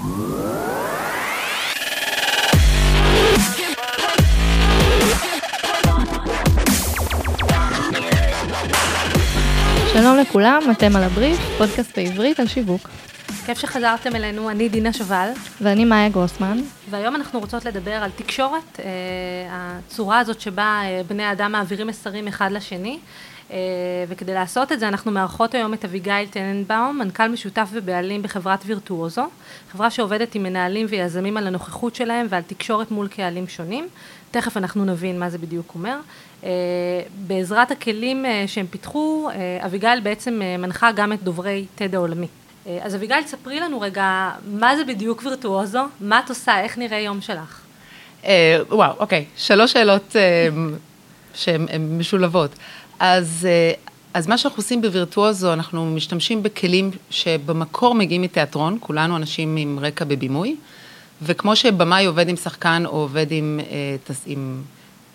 שלום לכולם, אתם על הבריף, פודקאסט בעברית על שיווק. כיף שחזרתם אלינו, אני דינה שובל. ואני מאיה גרוסמן. והיום אנחנו רוצות לדבר על תקשורת, אה, הצורה הזאת שבה אה, בני אדם מעבירים מסרים אחד לשני. אה, וכדי לעשות את זה אנחנו מארחות היום את אביגיל טננבאום, מנכ"ל משותף ובעלים בחברת וירטואוזו, חברה שעובדת עם מנהלים ויזמים על הנוכחות שלהם ועל תקשורת מול קהלים שונים. תכף אנחנו נבין מה זה בדיוק אומר. בעזרת הכלים שהם פיתחו, אביגיל בעצם מנחה גם את דוברי TED העולמי. אז אביגיל, ספרי לנו רגע, מה זה בדיוק וירטואוזו? מה את עושה? איך נראה יום שלך? וואו, אוקיי. שלוש שאלות שהן משולבות. אז, אה, אז מה שאנחנו עושים בווירטואוזו, אנחנו משתמשים בכלים שבמקור מגיעים מתיאטרון, כולנו אנשים עם רקע בבימוי, וכמו שבמאי עובד עם שחקן או עובד עם, אה, עם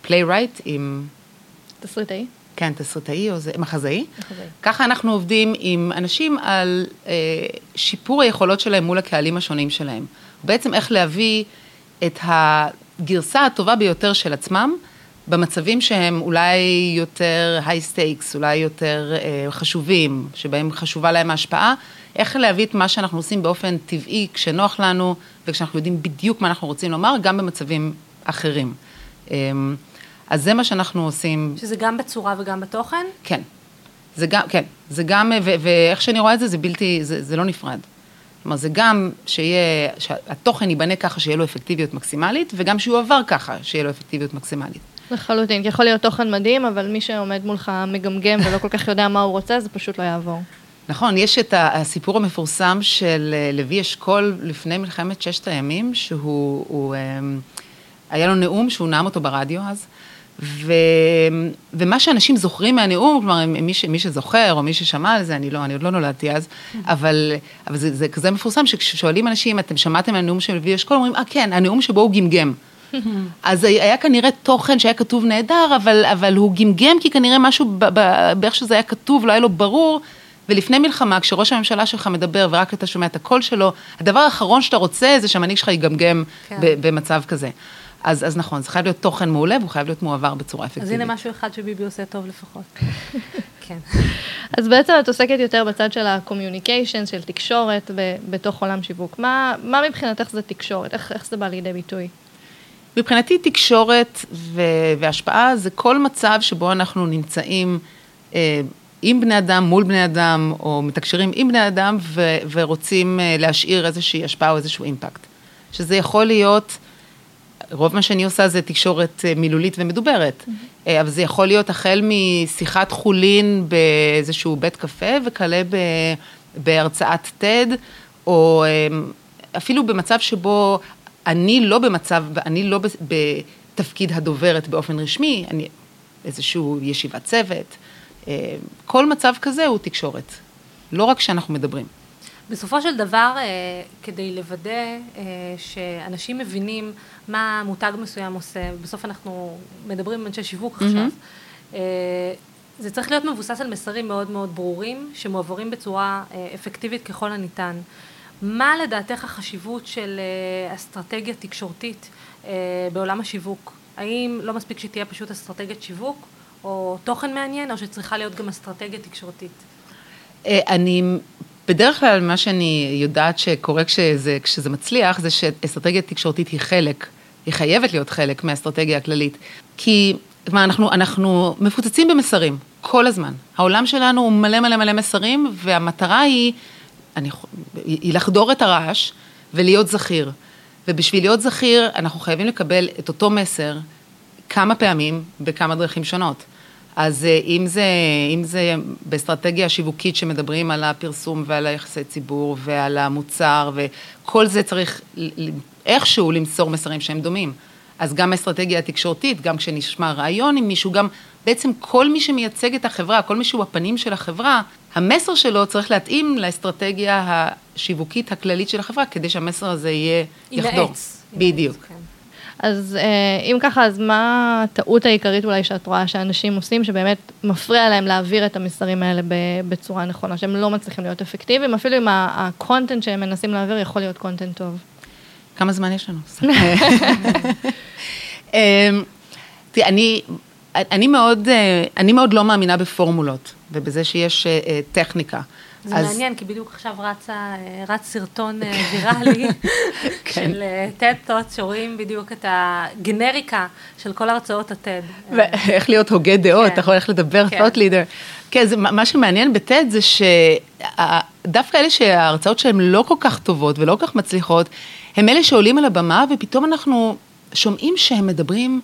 playwright, עם... תסריטאי. כן, תסריטאי או זה, מחזאי. מחזאי. ככה אנחנו עובדים עם אנשים על אה, שיפור היכולות שלהם מול הקהלים השונים שלהם. בעצם איך להביא את הגרסה הטובה ביותר של עצמם, במצבים שהם אולי יותר high stakes, אולי יותר אה, חשובים, שבהם חשובה להם ההשפעה, איך להביא את מה שאנחנו עושים באופן טבעי, כשנוח לנו, וכשאנחנו יודעים בדיוק מה אנחנו רוצים לומר, גם במצבים אחרים. אה, אז זה מה שאנחנו עושים. שזה גם בצורה וגם בתוכן? כן. זה גם, כן, זה גם, ו- ואיך שאני רואה את זה, זה בלתי, זה, זה לא נפרד. כלומר, זה גם שיהיה, שהתוכן ייבנה ככה שיהיה לו אפקטיביות מקסימלית, וגם שהוא עבר ככה שיהיה לו אפקטיביות מקסימלית. לחלוטין, כי יכול להיות תוכן מדהים, אבל מי שעומד מולך מגמגם ולא כל כך יודע מה הוא רוצה, זה פשוט לא יעבור. נכון, יש את הסיפור המפורסם של אה, לוי אשכול לפני מלחמת ששת הימים, שהוא, הוא, אמ, היה לו נאום שהוא נאם אותו ברדיו אז, ו, ומה שאנשים זוכרים מהנאום, כלומר, מי, ש, מי שזוכר או מי ששמע על זה, אני לא, אני עוד לא נולדתי אז, אבל, אבל זה, זה כזה מפורסם שכששואלים אנשים, אתם שמעתם על הנאום של לוי אשכול, אומרים, אה כן, הנאום שבו הוא גמגם. אז היה כנראה תוכן שהיה כתוב נהדר, אבל, אבל הוא גמגם כי כנראה משהו באיך שזה היה כתוב לא היה לו ברור. ולפני מלחמה, כשראש הממשלה שלך מדבר ורק אתה שומע את הקול שלו, הדבר האחרון שאתה רוצה זה שהמנהיג שלך יגמגם כן. במצב כזה. אז, אז נכון, זה חייב להיות תוכן מעולה והוא חייב להיות מועבר בצורה אפקטיבית. אז הנה משהו אחד שביבי עושה טוב לפחות. כן. אז בעצם את עוסקת יותר בצד של ה-communication, של תקשורת בתוך עולם שיווק. מה, מה מבחינתך זה תקשורת? איך, איך זה בא לידי ביטוי? מבחינתי תקשורת והשפעה זה כל מצב שבו אנחנו נמצאים אה, עם בני אדם, מול בני אדם, או מתקשרים עם בני אדם ו- ורוצים אה, להשאיר איזושהי השפעה או איזשהו אימפקט. שזה יכול להיות, רוב מה שאני עושה זה תקשורת אה, מילולית ומדוברת, mm-hmm. אבל זה יכול להיות החל משיחת חולין באיזשהו בית קפה וכלה ב- בהרצאת TED, או אפילו במצב שבו אני לא במצב, אני לא בתפקיד הדוברת באופן רשמי, אני איזושהי ישיבת צוות. אה, כל מצב כזה הוא תקשורת, לא רק כשאנחנו מדברים. בסופו של דבר, אה, כדי לוודא אה, שאנשים מבינים מה מותג מסוים עושה, בסוף אנחנו מדברים עם אנשי שיווק mm-hmm. עכשיו, זה צריך להיות מבוסס על מסרים מאוד מאוד ברורים, שמועברים בצורה אפקטיבית ככל הניתן. מה לדעתך החשיבות של אה, אסטרטגיה תקשורתית אה, בעולם השיווק? האם לא מספיק שתהיה פשוט אסטרטגיית שיווק, או תוכן מעניין, או שצריכה להיות גם אסטרטגיה תקשורתית? אה, אני, בדרך כלל מה שאני יודעת שקורה כשזה, כשזה מצליח, זה שאסטרטגיה תקשורתית היא חלק, היא חייבת להיות חלק מהאסטרטגיה הכללית. כי, כלומר, אנחנו, אנחנו מפוצצים במסרים, כל הזמן. העולם שלנו הוא מלא מלא מלא מסרים, והמטרה היא... אני, היא לחדור את הרעש ולהיות זכיר. ובשביל להיות זכיר, אנחנו חייבים לקבל את אותו מסר כמה פעמים בכמה דרכים שונות. אז אה, אם זה, אם זה באסטרטגיה השיווקית שמדברים על הפרסום ועל היחסי ציבור ועל המוצר וכל זה צריך איכשהו למסור מסרים שהם דומים. אז גם האסטרטגיה התקשורתית, גם כשנשמע רעיון עם מישהו, גם בעצם כל מי שמייצג את החברה, כל מי שהוא הפנים של החברה, המסר שלו צריך להתאים לאסטרטגיה השיווקית הכללית של החברה, כדי שהמסר הזה יהיה, יחדור. בדיוק. כן. אז אה, אם ככה, אז מה הטעות העיקרית אולי שאת רואה שאנשים עושים, שבאמת מפריע להם להעביר את המסרים האלה בצורה נכונה, שהם לא מצליחים להיות אפקטיביים, אפילו אם הקונטנט שהם מנסים להעביר יכול להיות קונטנט טוב. כמה זמן יש לנו? אמ, תראי, אני, אני, מאוד, אה, אני מאוד לא מאמינה בפורמולות, ובזה שיש אה, טכניקה. זה אז... מעניין, כי בדיוק עכשיו רצה, אה, רץ סרטון אה, ויראלי כן. של אה, שרואים בדיוק את הגנריקה של כל הרצאות הטד. ואיך להיות הוגה דעות, כן. אתה יכול איך לדבר, כן. thought leader. כן, זה, מה שמעניין בטד זה שדווקא אלה שההרצאות שלהם לא כל כך טובות ולא כל כך מצליחות, הם אלה שעולים על הבמה ופתאום אנחנו שומעים שהם מדברים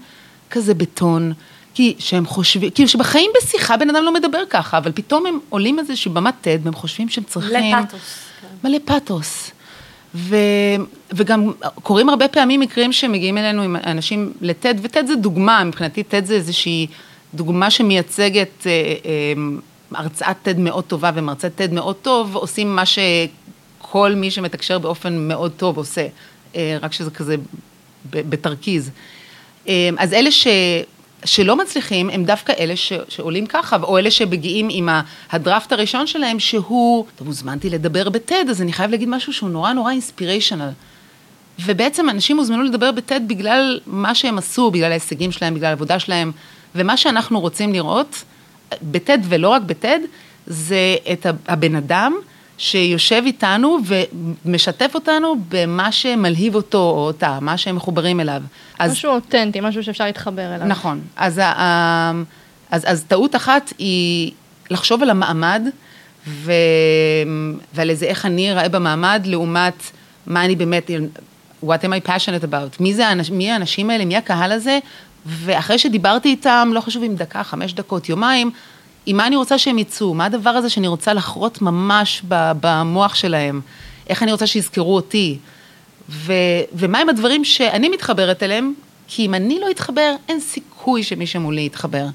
כזה בטון. כי שהם חושבים, כאילו שבחיים בשיחה בן אדם לא מדבר ככה, אבל פתאום הם עולים איזושהי במת TED והם חושבים שהם צריכים... מלא פתוס. כן. מלא פתוס. ו, וגם קורים הרבה פעמים מקרים שמגיעים אלינו עם אנשים לטד, וטד זה דוגמה, מבחינתי טד זה איזושהי דוגמה שמייצגת אה, אה, הרצאת טד מאוד טובה ומרצה טד מאוד טוב, עושים מה שכל מי שמתקשר באופן מאוד טוב עושה, אה, רק שזה כזה בתרכיז. אה, אז אלה ש... שלא מצליחים הם דווקא אלה ש, שעולים ככה, או אלה שמגיעים עם הדראפט הראשון שלהם, שהוא, טוב, הוזמנתי לדבר בטד, אז אני חייב להגיד משהו שהוא נורא נורא אינספיריישנל. ובעצם אנשים הוזמנו לדבר בטד בגלל מה שהם עשו, בגלל ההישגים שלהם, בגלל העבודה שלהם, ומה שאנחנו רוצים לראות, בטד ולא רק בטד, זה את הבן אדם שיושב איתנו ומשתף אותנו במה שמלהיב אותו או אותה, מה שהם מחוברים אליו. אז, משהו אותנטי, משהו שאפשר להתחבר אליו. נכון. אז, אז, אז טעות אחת היא לחשוב על המעמד ו, ועל איזה איך אני אראה במעמד לעומת מה אני באמת, what am I passionate about, מי, זה, מי האנשים האלה, מי הקהל הזה, ואחרי שדיברתי איתם, לא חשוב אם דקה, חמש דקות, יומיים, עם מה אני רוצה שהם יצאו, מה הדבר הזה שאני רוצה לחרות ממש במוח שלהם, איך אני רוצה שיזכרו אותי, ו, ומהם הדברים שאני מתחברת אליהם, כי אם אני לא אתחבר, אין סיכוי שמי שמולי יתחבר.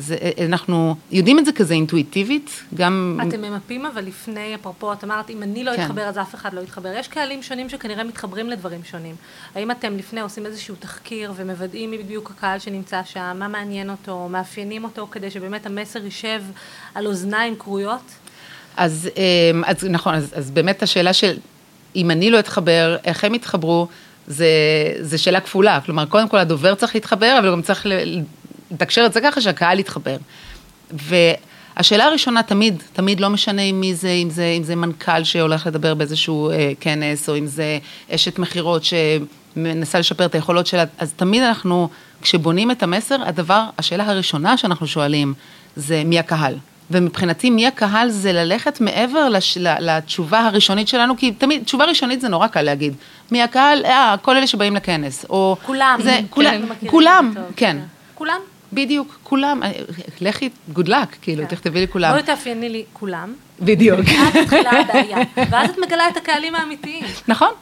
זה, אנחנו יודעים את זה כזה אינטואיטיבית, גם... אתם ממפים אבל לפני, אפרופו, את אמרת, אם אני לא כן. אתחבר אז אף אחד לא יתחבר. יש קהלים שונים שכנראה מתחברים לדברים שונים. האם אתם לפני עושים איזשהו תחקיר ומוודאים מי בדיוק הקהל שנמצא שם, מה מעניין אותו, מאפיינים אותו, כדי שבאמת המסר יישב על אוזניים כרויות? אז, אמ, אז נכון, אז, אז באמת השאלה של אם אני לא אתחבר, איך הם יתחברו, זה, זה שאלה כפולה. כלומר, קודם כל הדובר צריך להתחבר, אבל הוא גם צריך לתקשר את זה ככה שהקהל יתחבר. והשאלה הראשונה תמיד, תמיד לא משנה מי זה, אם זה, אם זה מנכ"ל שהולך לדבר באיזשהו אה, כנס, או אם זה אשת מכירות שמנסה לשפר את היכולות שלה, אז תמיד אנחנו, כשבונים את המסר, הדבר, השאלה הראשונה שאנחנו שואלים, זה מי הקהל. ומבחינתי מי הקהל זה ללכת מעבר לש, לתשובה הראשונית שלנו, כי תמיד, תשובה ראשונית זה נורא קל להגיד. מי הקהל? אה, כל אלה שבאים לכנס. או... כולם. זה, כן, כולם, כולם, כן. כולם? בדיוק, כולם, לכי, good luck, כאילו, כן. תכתבי לי כולם. בואי תאפייני לי כולם. בדיוק. ואז מתחילה הבעיה, ואז את מגלה את הקהלים האמיתיים. נכון,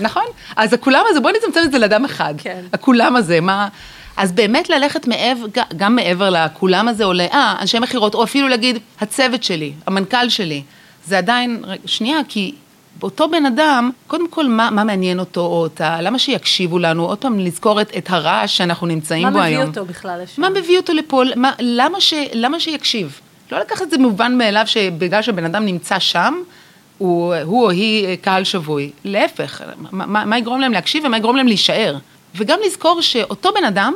נכון. אז הכולם הזה, בואי נצמצם את זה לאדם אחד. כן. הכולם הזה, מה... אז באמת ללכת מעבר, גם מעבר לכולם הזה עולה, אה, אנשי מכירות, או אפילו להגיד, הצוות שלי, המנכ"ל שלי, זה עדיין, שנייה, כי אותו בן אדם, קודם כל, מה, מה מעניין אותו או אותה? למה שיקשיבו לנו? עוד פעם, לזכור את, את הרעש שאנחנו נמצאים בו היום. מה מביא אותו בכלל לשם? מה מביא אותו לפה? מה, למה, ש, למה שיקשיב? לא לקחת את זה מובן מאליו שבגלל שבן אדם נמצא שם, הוא, הוא או היא קהל שבוי. להפך, מה, מה יגרום להם להקשיב ומה יגרום להם להישאר? וגם לזכור שאותו בן אדם,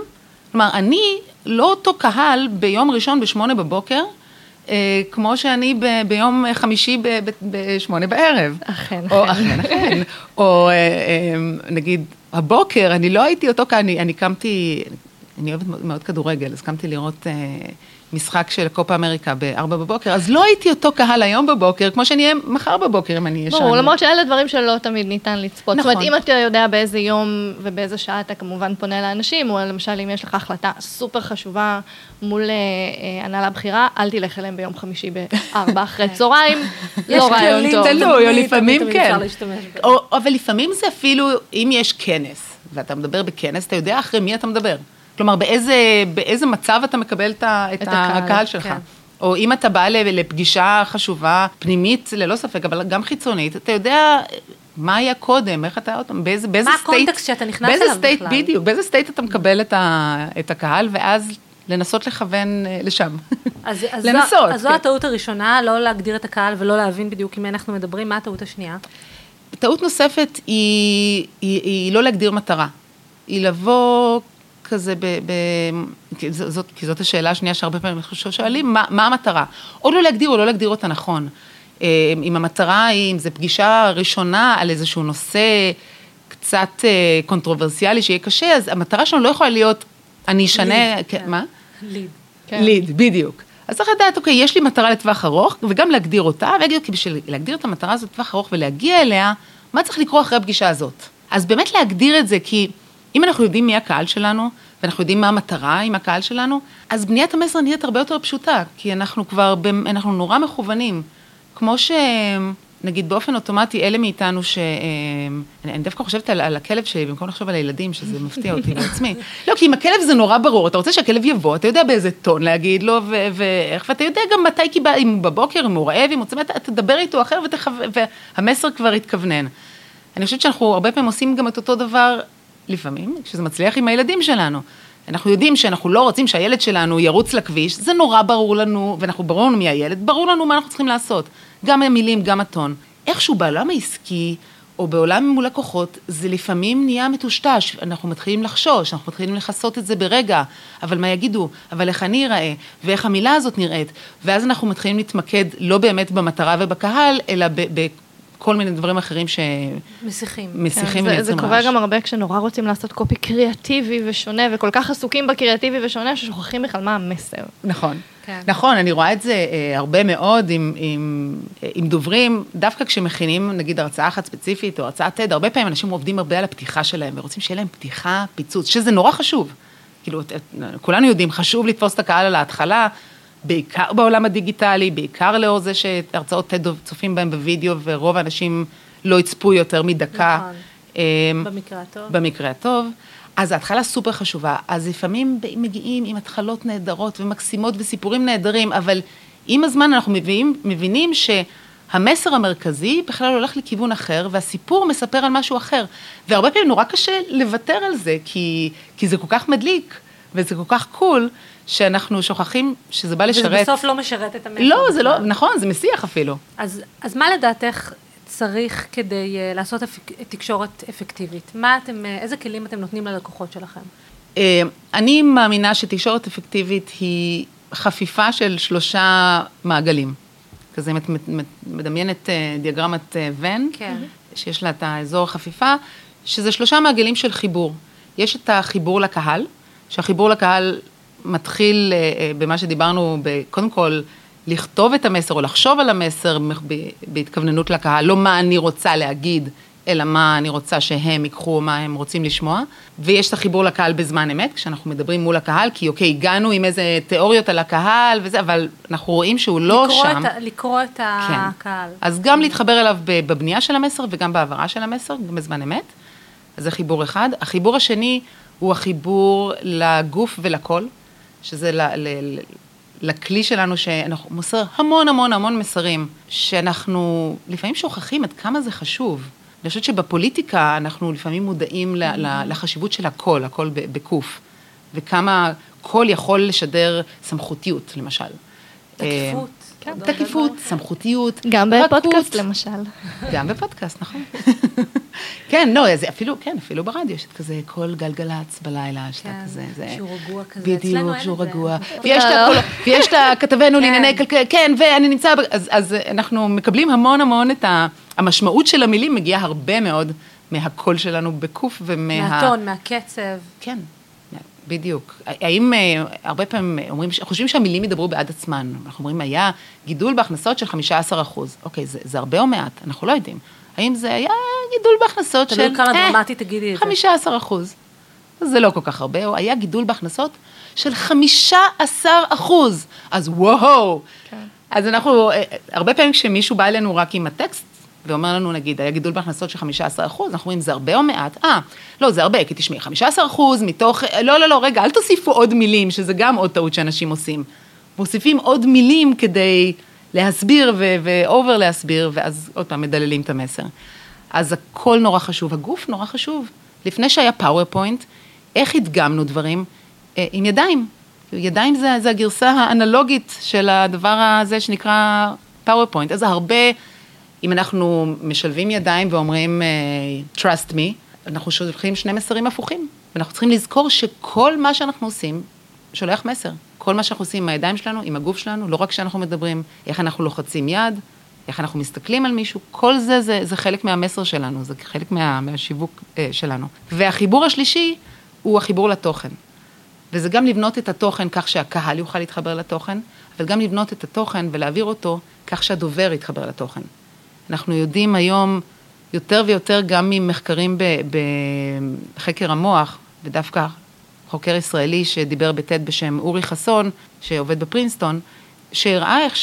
כלומר, אני לא אותו קהל ביום ראשון בשמונה בבוקר, אה, כמו שאני ב, ביום חמישי בשמונה בערב. אכן, או, אכן. אכן, או אה, אה, נגיד, הבוקר, אני לא הייתי אותו כאן, אני, אני קמתי, אני אוהבת מאוד כדורגל, אז קמתי לראות... משחק של קופה אמריקה ב-4 בבוקר, אז לא הייתי אותו קהל היום בבוקר, כמו שאני אהיה מחר בבוקר אם אני אשן. ברור, למרות שאלה דברים שלא תמיד ניתן לצפות. נכון. זאת אומרת, אם אתה יודע באיזה יום ובאיזה שעה אתה כמובן פונה לאנשים, או למשל אם יש לך החלטה סופר חשובה מול אה, אה, הנהלה בכירה, אל תלך אליהם ביום חמישי ב-4 אחרי צהריים, לא רעיון טוב. תלוי, או לפעמים כן. אבל לפעמים זה אפילו, אם יש כנס, ואתה מדבר בכנס, אתה יודע אחרי מי אתה מדבר. כלומר, באיזה, באיזה מצב אתה מקבל את, את, את הקהל, הקהל שלך. כן. או אם אתה בא לפגישה חשובה, פנימית, ללא ספק, אבל גם חיצונית, אתה יודע מה היה קודם, איך אתה באיזה, באיזה מה state... הקונטקסט שאתה נכנס אליו state, בכלל? בדיוק, באיזה state אתה מקבל את, ה, את הקהל, ואז לנסות לכוון אה, לשם. אז, אז, לנסות, זו, אז זו כן. הטעות הראשונה, לא להגדיר את הקהל ולא להבין בדיוק עם מי אנחנו מדברים, מה הטעות השנייה? טעות נוספת היא, היא, היא לא להגדיר מטרה, היא לבוא כזה ב... ב כי, זאת, כי זאת השאלה השנייה שהרבה פעמים אנחנו שואלים, מה, מה המטרה? או לא להגדיר או לא להגדיר אותה נכון. אה, אם המטרה היא, אם זו פגישה ראשונה על איזשהו נושא קצת אה, controversial שיהיה קשה, אז המטרה שלנו לא יכולה להיות, אני אשנה, lead, כן, כן. מה? lead. כן. lead, בדיוק. אז צריך לדעת, אוקיי, יש לי מטרה לטווח ארוך, וגם להגדיר אותה, ולהגיד, כי בשביל להגדיר את המטרה הזאת לטווח ארוך ולהגיע אליה, מה צריך לקרות אחרי הפגישה הזאת? אז באמת להגדיר את זה, כי אם אנחנו יודעים מי הקהל שלנו, ואנחנו יודעים מה המטרה עם הקהל שלנו, אז בניית המסר נהיית הרבה יותר פשוטה, כי אנחנו כבר, אנחנו נורא מכוונים. כמו ש... נגיד באופן אוטומטי, אלה מאיתנו ש... אני, אני דווקא חושבת על, על הכלב שלי, במקום לחשוב על הילדים, שזה מפתיע אותי בעצמי. לא, כי עם הכלב זה נורא ברור, אתה רוצה שהכלב יבוא, אתה יודע באיזה טון להגיד לו, ואיך, ואתה יודע גם מתי קיבל, אם הוא בבוקר, אם הוא רעב, אם הוא צמא, אתה תדבר איתו אחר, ותחו... והמסר כבר יתכוונן. אני חושבת שאנחנו הרבה פעמים עושים גם את אותו דבר, לפעמים, כשזה מצליח עם הילדים שלנו. אנחנו יודעים שאנחנו לא רוצים שהילד שלנו ירוץ לכביש, זה נורא ברור לנו, ואנחנו ברור לנו מי הילד, ברור לנו מה אנחנו צריכים לעשות. גם המילים, גם הטון. איכשהו בעולם העסקי, או בעולם מול לקוחות, זה לפעמים נהיה מטושטש. אנחנו מתחילים לחשוש, אנחנו מתחילים לכסות את זה ברגע, אבל מה יגידו, אבל איך אני אראה, ואיך המילה הזאת נראית. ואז אנחנו מתחילים להתמקד לא באמת במטרה ובקהל, אלא בכל מיני דברים אחרים מסיכים. שמסיחים כן, זה, זה קורה רעש. גם הרבה כשנורא רוצים לעשות קופי קריאטיבי ושונה, וכל כך עסוקים בקריאטיבי ושונה, ששוכחים בכלל מה המסר. נכון. כן. נכון, אני רואה את זה אה, הרבה מאוד עם, עם, אה, עם דוברים, דווקא כשמכינים נגיד הרצאה אחת ספציפית או הרצאת TED, הרבה פעמים אנשים עובדים הרבה על הפתיחה שלהם ורוצים שיהיה להם פתיחה, פיצוץ, שזה נורא חשוב. כאילו, את- את- כולנו יודעים, חשוב לתפוס את הקהל על ההתחלה, בעיקר בעולם הדיגיטלי, בעיקר לאור זה שהרצאות TED צופים בהם בווידאו ורוב האנשים לא יצפו יותר מדקה. נכון. אמ, במקרה הטוב. במקרה הטוב. אז ההתחלה סופר חשובה. אז לפעמים מגיעים עם התחלות נהדרות ומקסימות וסיפורים נהדרים, אבל עם הזמן אנחנו מביאים, מבינים שהמסר המרכזי בכלל הולך לכיוון אחר, והסיפור מספר על משהו אחר. והרבה פעמים נורא קשה לוותר על זה, כי, כי זה כל כך מדליק, וזה כל כך קול, שאנחנו שוכחים שזה בא לשרת. וזה בסוף לא משרת את המסר. לא, זה לא. נכון, זה מסיח אפילו. אז, אז מה לדעתך צריך כדי uh, לעשות אפק, תקשורת אפקטיבית? מה אתם, uh, איזה כלים אתם נותנים ללקוחות שלכם? אה, אני מאמינה שתקשורת אפקטיבית היא חפיפה של שלושה מעגלים. כזה, אם את מד- מדמיינת דיאגרמת ון, כן. שיש לה את האזור החפיפה, שזה שלושה מעגלים של חיבור. יש את החיבור לקהל, שהחיבור לקהל מתחיל אה, אה, במה שדיברנו, קודם כל, לכתוב את המסר או לחשוב על המסר בהתכווננות לקהל, לא מה אני רוצה להגיד, אלא מה אני רוצה שהם ייקחו מה הם רוצים לשמוע. ויש את החיבור לקהל בזמן אמת, כשאנחנו מדברים מול הקהל, כי אוקיי, הגענו עם איזה תיאוריות על הקהל וזה, אבל אנחנו רואים שהוא לא לקרוא שם. את, לקרוא את כן. הקהל. אז גם להתחבר אליו בבנייה של המסר וגם בהעברה של המסר, גם בזמן אמת. אז זה חיבור אחד. החיבור השני הוא החיבור לגוף ולקול, שזה ל, ל, ל, לכלי שלנו שאנחנו מוסר המון המון המון מסרים, שאנחנו לפעמים שוכחים עד כמה זה חשוב. אני חושבת שבפוליטיקה אנחנו לפעמים מודעים ל, ל, לחשיבות של הקול, הקול בקוף, וכמה קול יכול לשדר סמכותיות, למשל. תקיפות. כן, תקיפות. סמכותיות, גם. בפודקאסט למשל. גם בפודקאסט, נכון. כן, לא, זה אפילו, כן, אפילו ברדיו, יש את כזה קול גלגלצ בלילה, שאתה כן, כזה, זה... שהוא רגוע כזה. אצלנו בדיוק, אין שהוא את זה. רגוע. נכון. ויש את לא, לא. ויש את הכתבנו לענייני כן. כלכלה, כן, ואני נמצא, אז אנחנו מקבלים המון המון את ה... המשמעות של המילים מגיעה הרבה מאוד מהקול שלנו בקוף ומה... מהטון, מהקצב. כן, בדיוק. האם אה, הרבה פעמים אומרים, חושבים שהמילים ידברו בעד עצמן. אנחנו אומרים, היה גידול בהכנסות של 15 אחוז. אוקיי, זה, זה הרבה או מעט? אנחנו לא יודעים. האם זה היה גידול בהכנסות של... תלוי כמה אה, דרמטי תגידי את זה. 15 אחוז. זה לא כל כך הרבה, או היה גידול בהכנסות של 15 אחוז. אז וואו. כן. אז אנחנו, אה, הרבה פעמים כשמישהו בא אלינו רק עם הטקסט, ואומר לנו, נגיד, היה גידול בהכנסות של 15 אחוז, אנחנו אומרים, זה הרבה או מעט? אה, לא, זה הרבה, כי תשמעי, 15 אחוז מתוך, לא, לא, לא, רגע, אל תוסיפו עוד מילים, שזה גם עוד טעות שאנשים עושים. מוסיפים עוד מילים כדי להסביר ו-over להסביר, ואז עוד פעם מדללים את המסר. אז הכל נורא חשוב, הגוף נורא חשוב. לפני שהיה PowerPoint, איך הדגמנו דברים? אה, עם ידיים. ידיים זה, זה הגרסה האנלוגית של הדבר הזה שנקרא PowerPoint. אז הרבה, אם אנחנו משלבים ידיים ואומרים uh, trust me, אנחנו שולחים שני מסרים הפוכים. ואנחנו צריכים לזכור שכל מה שאנחנו עושים שולח מסר. כל מה שאנחנו עושים עם הידיים שלנו, עם הגוף שלנו, לא רק כשאנחנו מדברים, איך אנחנו לוחצים יד, איך אנחנו מסתכלים על מישהו, כל זה, זה, זה חלק מהמסר שלנו, זה חלק מה, מהשיווק אה, שלנו. והחיבור השלישי הוא החיבור לתוכן. וזה גם לבנות את התוכן כך שהקהל יוכל להתחבר לתוכן, אבל גם לבנות את התוכן ולהעביר אותו כך שהדובר יתחבר לתוכן. אנחנו יודעים היום יותר ויותר גם ממחקרים בחקר המוח, ודווקא חוקר ישראלי שדיבר בטד בשם אורי חסון, שעובד בפרינסטון, שהראה איך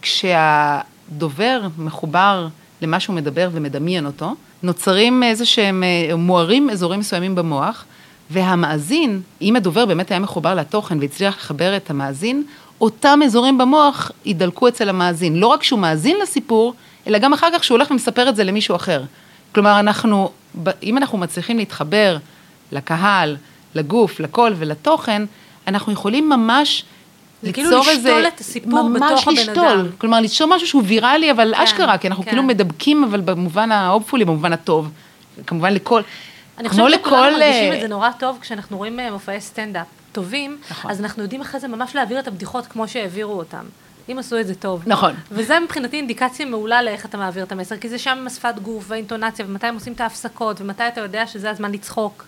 שכשהדובר מחובר למה שהוא מדבר ומדמיין אותו, נוצרים איזה שהם, אה, מוארים אזורים מסוימים במוח, והמאזין, אם הדובר באמת היה מחובר לתוכן והצליח לחבר את המאזין, אותם אזורים במוח יידלקו אצל המאזין. לא רק שהוא מאזין לסיפור, אלא גם אחר כך שהוא הולך ומספר את זה למישהו אחר. כלומר, אנחנו, אם אנחנו מצליחים להתחבר לקהל, לגוף, לקול ולתוכן, אנחנו יכולים ממש כאילו ליצור איזה... כאילו לשתול את הסיפור בתוך הבן לשתול. אדם. כלומר, ליצור משהו שהוא ויראלי, אבל כן, אשכרה, כי אנחנו כן. כאילו מדבקים, אבל במובן ההופפולי, במובן הטוב. כמובן לכל... אני חושבת שכולנו מרגישים את זה נורא טוב כשאנחנו רואים אה, מופעי סטנדאפ טובים, נכון. אז אנחנו יודעים אחרי זה ממש להעביר את הבדיחות כמו שהעבירו אותם. אם עשו את זה טוב. נכון. וזה מבחינתי אינדיקציה מעולה לאיך אתה מעביר את המסר, כי זה שם השפת גוף והאינטונציה, ומתי הם עושים את ההפסקות, ומתי אתה יודע שזה הזמן לצחוק.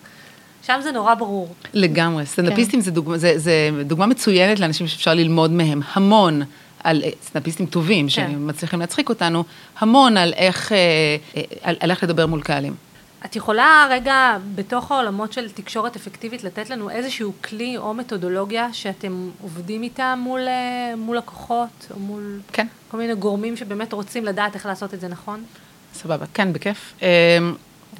שם זה נורא ברור. לגמרי. סטנדאפיסטים כן. זה, דוגמה, זה, זה דוגמה מצוינת לאנשים שאפשר ללמוד מהם המון. על סטנדאפיסטים טובים כן. שמצליחים להצחיק אותנו, המון על איך, אה, אה, על, על איך לדבר מול קהלים. את יכולה רגע, בתוך העולמות של תקשורת אפקטיבית, לתת לנו איזשהו כלי או מתודולוגיה שאתם עובדים איתה מול, אה, מול לקוחות, או מול כן. כל מיני גורמים שבאמת רוצים לדעת איך לעשות את זה נכון? סבבה, כן, בכיף.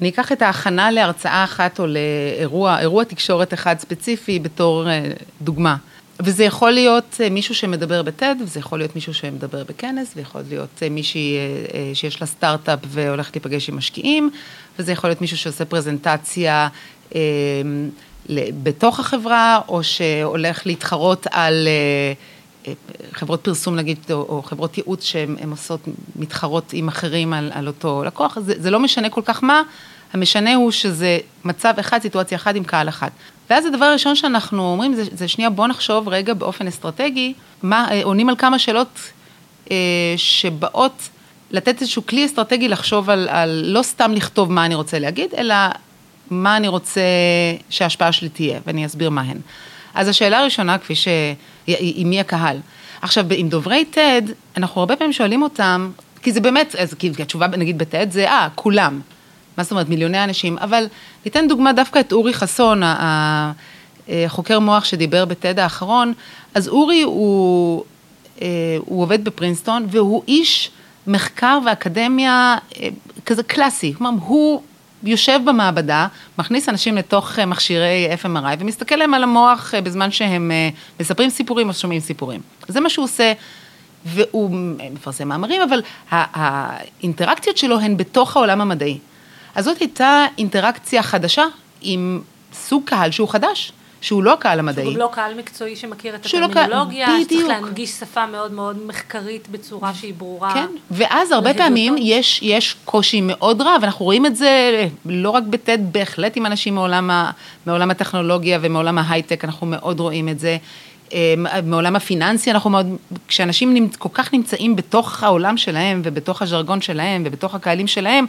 אני אקח את ההכנה להרצאה אחת או לאירוע, אירוע תקשורת אחד ספציפי בתור אה, דוגמה. וזה יכול להיות אה, מישהו שמדבר בטד, וזה יכול להיות מישהו שמדבר בכנס, ויכול להיות אה, מישהי שיש לה סטארט-אפ והולכת להיפגש עם משקיעים, וזה יכול להיות מישהו שעושה פרזנטציה אה, בתוך החברה, או שהולך להתחרות על אה, חברות פרסום נגיד, או, או חברות ייעוץ שהן עושות, מתחרות עם אחרים על, על אותו לקוח, זה, זה לא משנה כל כך מה, המשנה הוא שזה מצב אחד, סיטואציה אחת עם קהל אחד. ואז הדבר הראשון שאנחנו אומרים זה, זה שנייה בוא נחשוב רגע באופן אסטרטגי, מה, אה, עונים על כמה שאלות אה, שבאות לתת איזשהו כלי אסטרטגי לחשוב על, על לא סתם לכתוב מה אני רוצה להגיד, אלא מה אני רוצה שההשפעה שלי תהיה, ואני אסביר מה הן. אז השאלה הראשונה, כפי ש... היא מי הקהל. עכשיו, עם דוברי TED, אנחנו הרבה פעמים שואלים אותם, כי זה באמת, אז, כי התשובה נגיד ב-TED זה, אה, כולם. מה זאת אומרת, מיליוני אנשים, אבל ניתן דוגמה דווקא את אורי חסון, החוקר מוח שדיבר ב-TED האחרון, אז אורי הוא, אה, הוא עובד בפרינסטון, והוא איש מחקר ואקדמיה אה, כזה קלאסי, כלומר, הוא יושב במעבדה, מכניס אנשים לתוך אה, מכשירי FMRI ומסתכל להם על המוח אה, בזמן שהם אה, מספרים סיפורים או שומעים סיפורים. זה מה שהוא עושה, והוא מפרסם מאמרים, אבל האינטראקציות שלו הן בתוך העולם המדעי. אז זאת הייתה אינטראקציה חדשה עם סוג קהל שהוא חדש. שהוא לא הקהל המדעי. שהוא לא קהל מקצועי שמכיר את הטרמינולוגיה, לא שצריך להנגיש שפה מאוד מאוד מחקרית בצורה שהיא ברורה. כן, ואז הרבה פעמים יש, יש קושי מאוד רב, אנחנו רואים את זה לא רק בטד, בהחלט עם אנשים מעולם, ה, מעולם הטכנולוגיה ומעולם ההייטק, אנחנו מאוד רואים את זה. אה, מעולם הפיננסי, אנחנו מאוד, כשאנשים כל כך נמצאים בתוך העולם שלהם ובתוך הז'רגון שלהם ובתוך הקהלים שלהם,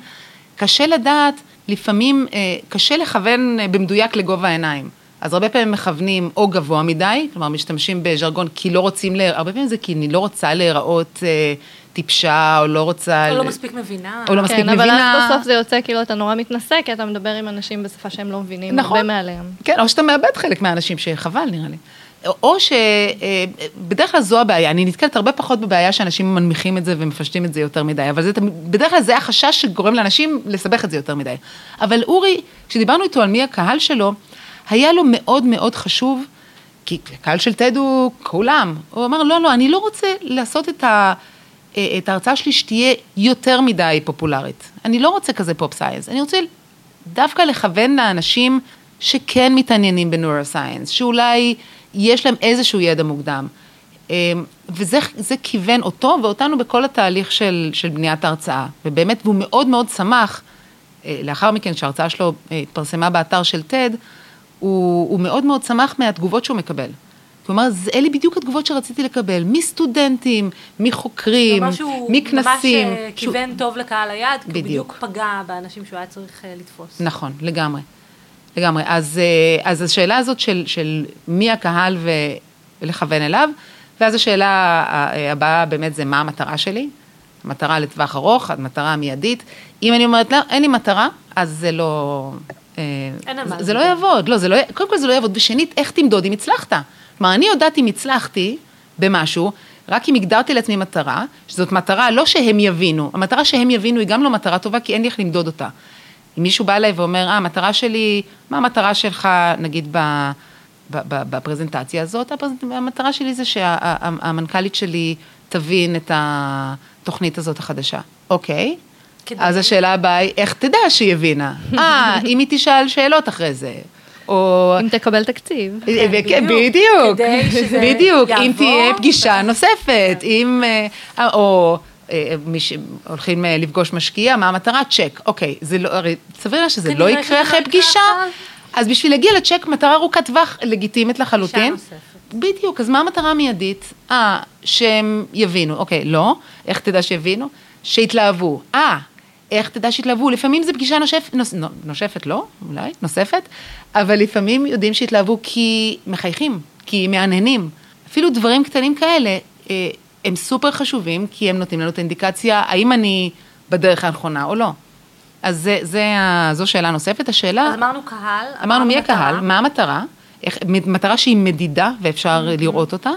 קשה לדעת, לפעמים אה, קשה לכוון אה, במדויק לגובה העיניים. אז הרבה פעמים מכוונים או גבוה מדי, כלומר משתמשים בז'רגון כי לא רוצים, לה... הרבה פעמים זה כי אני לא רוצה להיראות אה, טיפשה, או לא רוצה... או לא מספיק מבינה. או לא מספיק כן, מבינה. אבל אז בסוף זה יוצא כאילו אתה נורא מתנשא, כי אתה מדבר עם אנשים בשפה שהם לא מבינים, נכון. הרבה מעליהם. כן, או שאתה מאבד חלק מהאנשים, שחבל נראה לי. או שבדרך אה, כלל זו הבעיה, אני נתקלת הרבה פחות בבעיה שאנשים מנמיכים את זה ומפשטים את זה יותר מדי, אבל זה, בדרך כלל זה החשש שגורם לאנשים לסבך את זה יותר מדי. אבל אורי, כשדיברנו איתו על מי הקהל שלו, היה לו מאוד מאוד חשוב, כי הקהל של טד הוא כולם, הוא אמר, לא, לא, אני לא רוצה לעשות את אה, את ההרצאה שלי שתהיה יותר מדי פופולרית. אני לא רוצה כזה פופ סייאנס, אני רוצה דווקא לכוון לאנשים שכן מתעניינים בנוירוסייאנס, שאולי יש להם איזשהו ידע מוקדם. אמ, וזה כיוון אותו ואותנו בכל התהליך של, של בניית ההרצאה. ובאמת, והוא מאוד מאוד שמח, אה, לאחר מכן, כשההרצאה שלו אה, התפרסמה באתר של TED, הוא, הוא מאוד מאוד שמח מהתגובות שהוא מקבל. כלומר, אלה בדיוק התגובות שרציתי לקבל, מסטודנטים, מחוקרים, מכנסים. ממש שהוא... כיוון טוב לקהל היעד, כי הוא בדיוק פגע באנשים שהוא היה צריך לתפוס. נכון, לגמרי. לגמרי. אז, אז השאלה הזאת של, של מי הקהל ולכוון אליו, ואז השאלה הבאה באמת זה מה המטרה שלי, המטרה לטווח ארוך, המטרה המיידית. אם אני אומרת, לא, אין לי מטרה, אז זה לא... מה זה לא יעבוד, לא, זה לא, קודם כל זה לא יעבוד, ושנית, איך תמדוד אם הצלחת? כלומר, אני יודעת אם הצלחתי במשהו, רק אם הגדרתי לעצמי מטרה, שזאת מטרה לא שהם יבינו, המטרה שהם יבינו היא גם לא מטרה טובה, כי אין לי איך למדוד אותה. אם מישהו בא אליי ואומר, אה, המטרה שלי, מה המטרה שלך, נגיד, ב, ב, ב, בפרזנטציה הזאת, המטרה שלי זה שהמנכ"לית שלי תבין את התוכנית הזאת החדשה. אוקיי, אז השאלה הבאה היא, איך תדע שהיא הבינה? אה, אם היא תשאל שאלות אחרי זה. או... אם תקבל תקציב. כן, בדיוק, בדיוק, אם תהיה פגישה נוספת, אם, אה, או אה, הולכים אה, לפגוש משקיע, מה המטרה? צ'ק. אוקיי, זה לא, הרי סביר לה שזה לא יקרה אחרי פגישה, אז בשביל להגיע לצ'ק, מטרה ארוכת טווח לגיטימית לחלוטין. בדיוק, אז מה המטרה המיידית? אה, שהם יבינו, אוקיי, לא, איך תדע שיבינו? שיתלהבו. אה, איך תדע שיתלהבו? לפעמים זו פגישה נושפת, נוש, נושפת, לא, אולי, נוספת, אבל לפעמים יודעים שיתלהבו כי מחייכים, כי מהנהנים. אפילו דברים קטנים כאלה, אה, הם סופר חשובים, כי הם נותנים לנו את האינדיקציה, האם אני בדרך הנכונה או לא. אז זה, זה, זו שאלה נוספת. השאלה... אז אמרנו קהל. אמרנו מי הקהל, מה המטרה, איך, מטרה שהיא מדידה ואפשר mm-hmm. לראות אותה,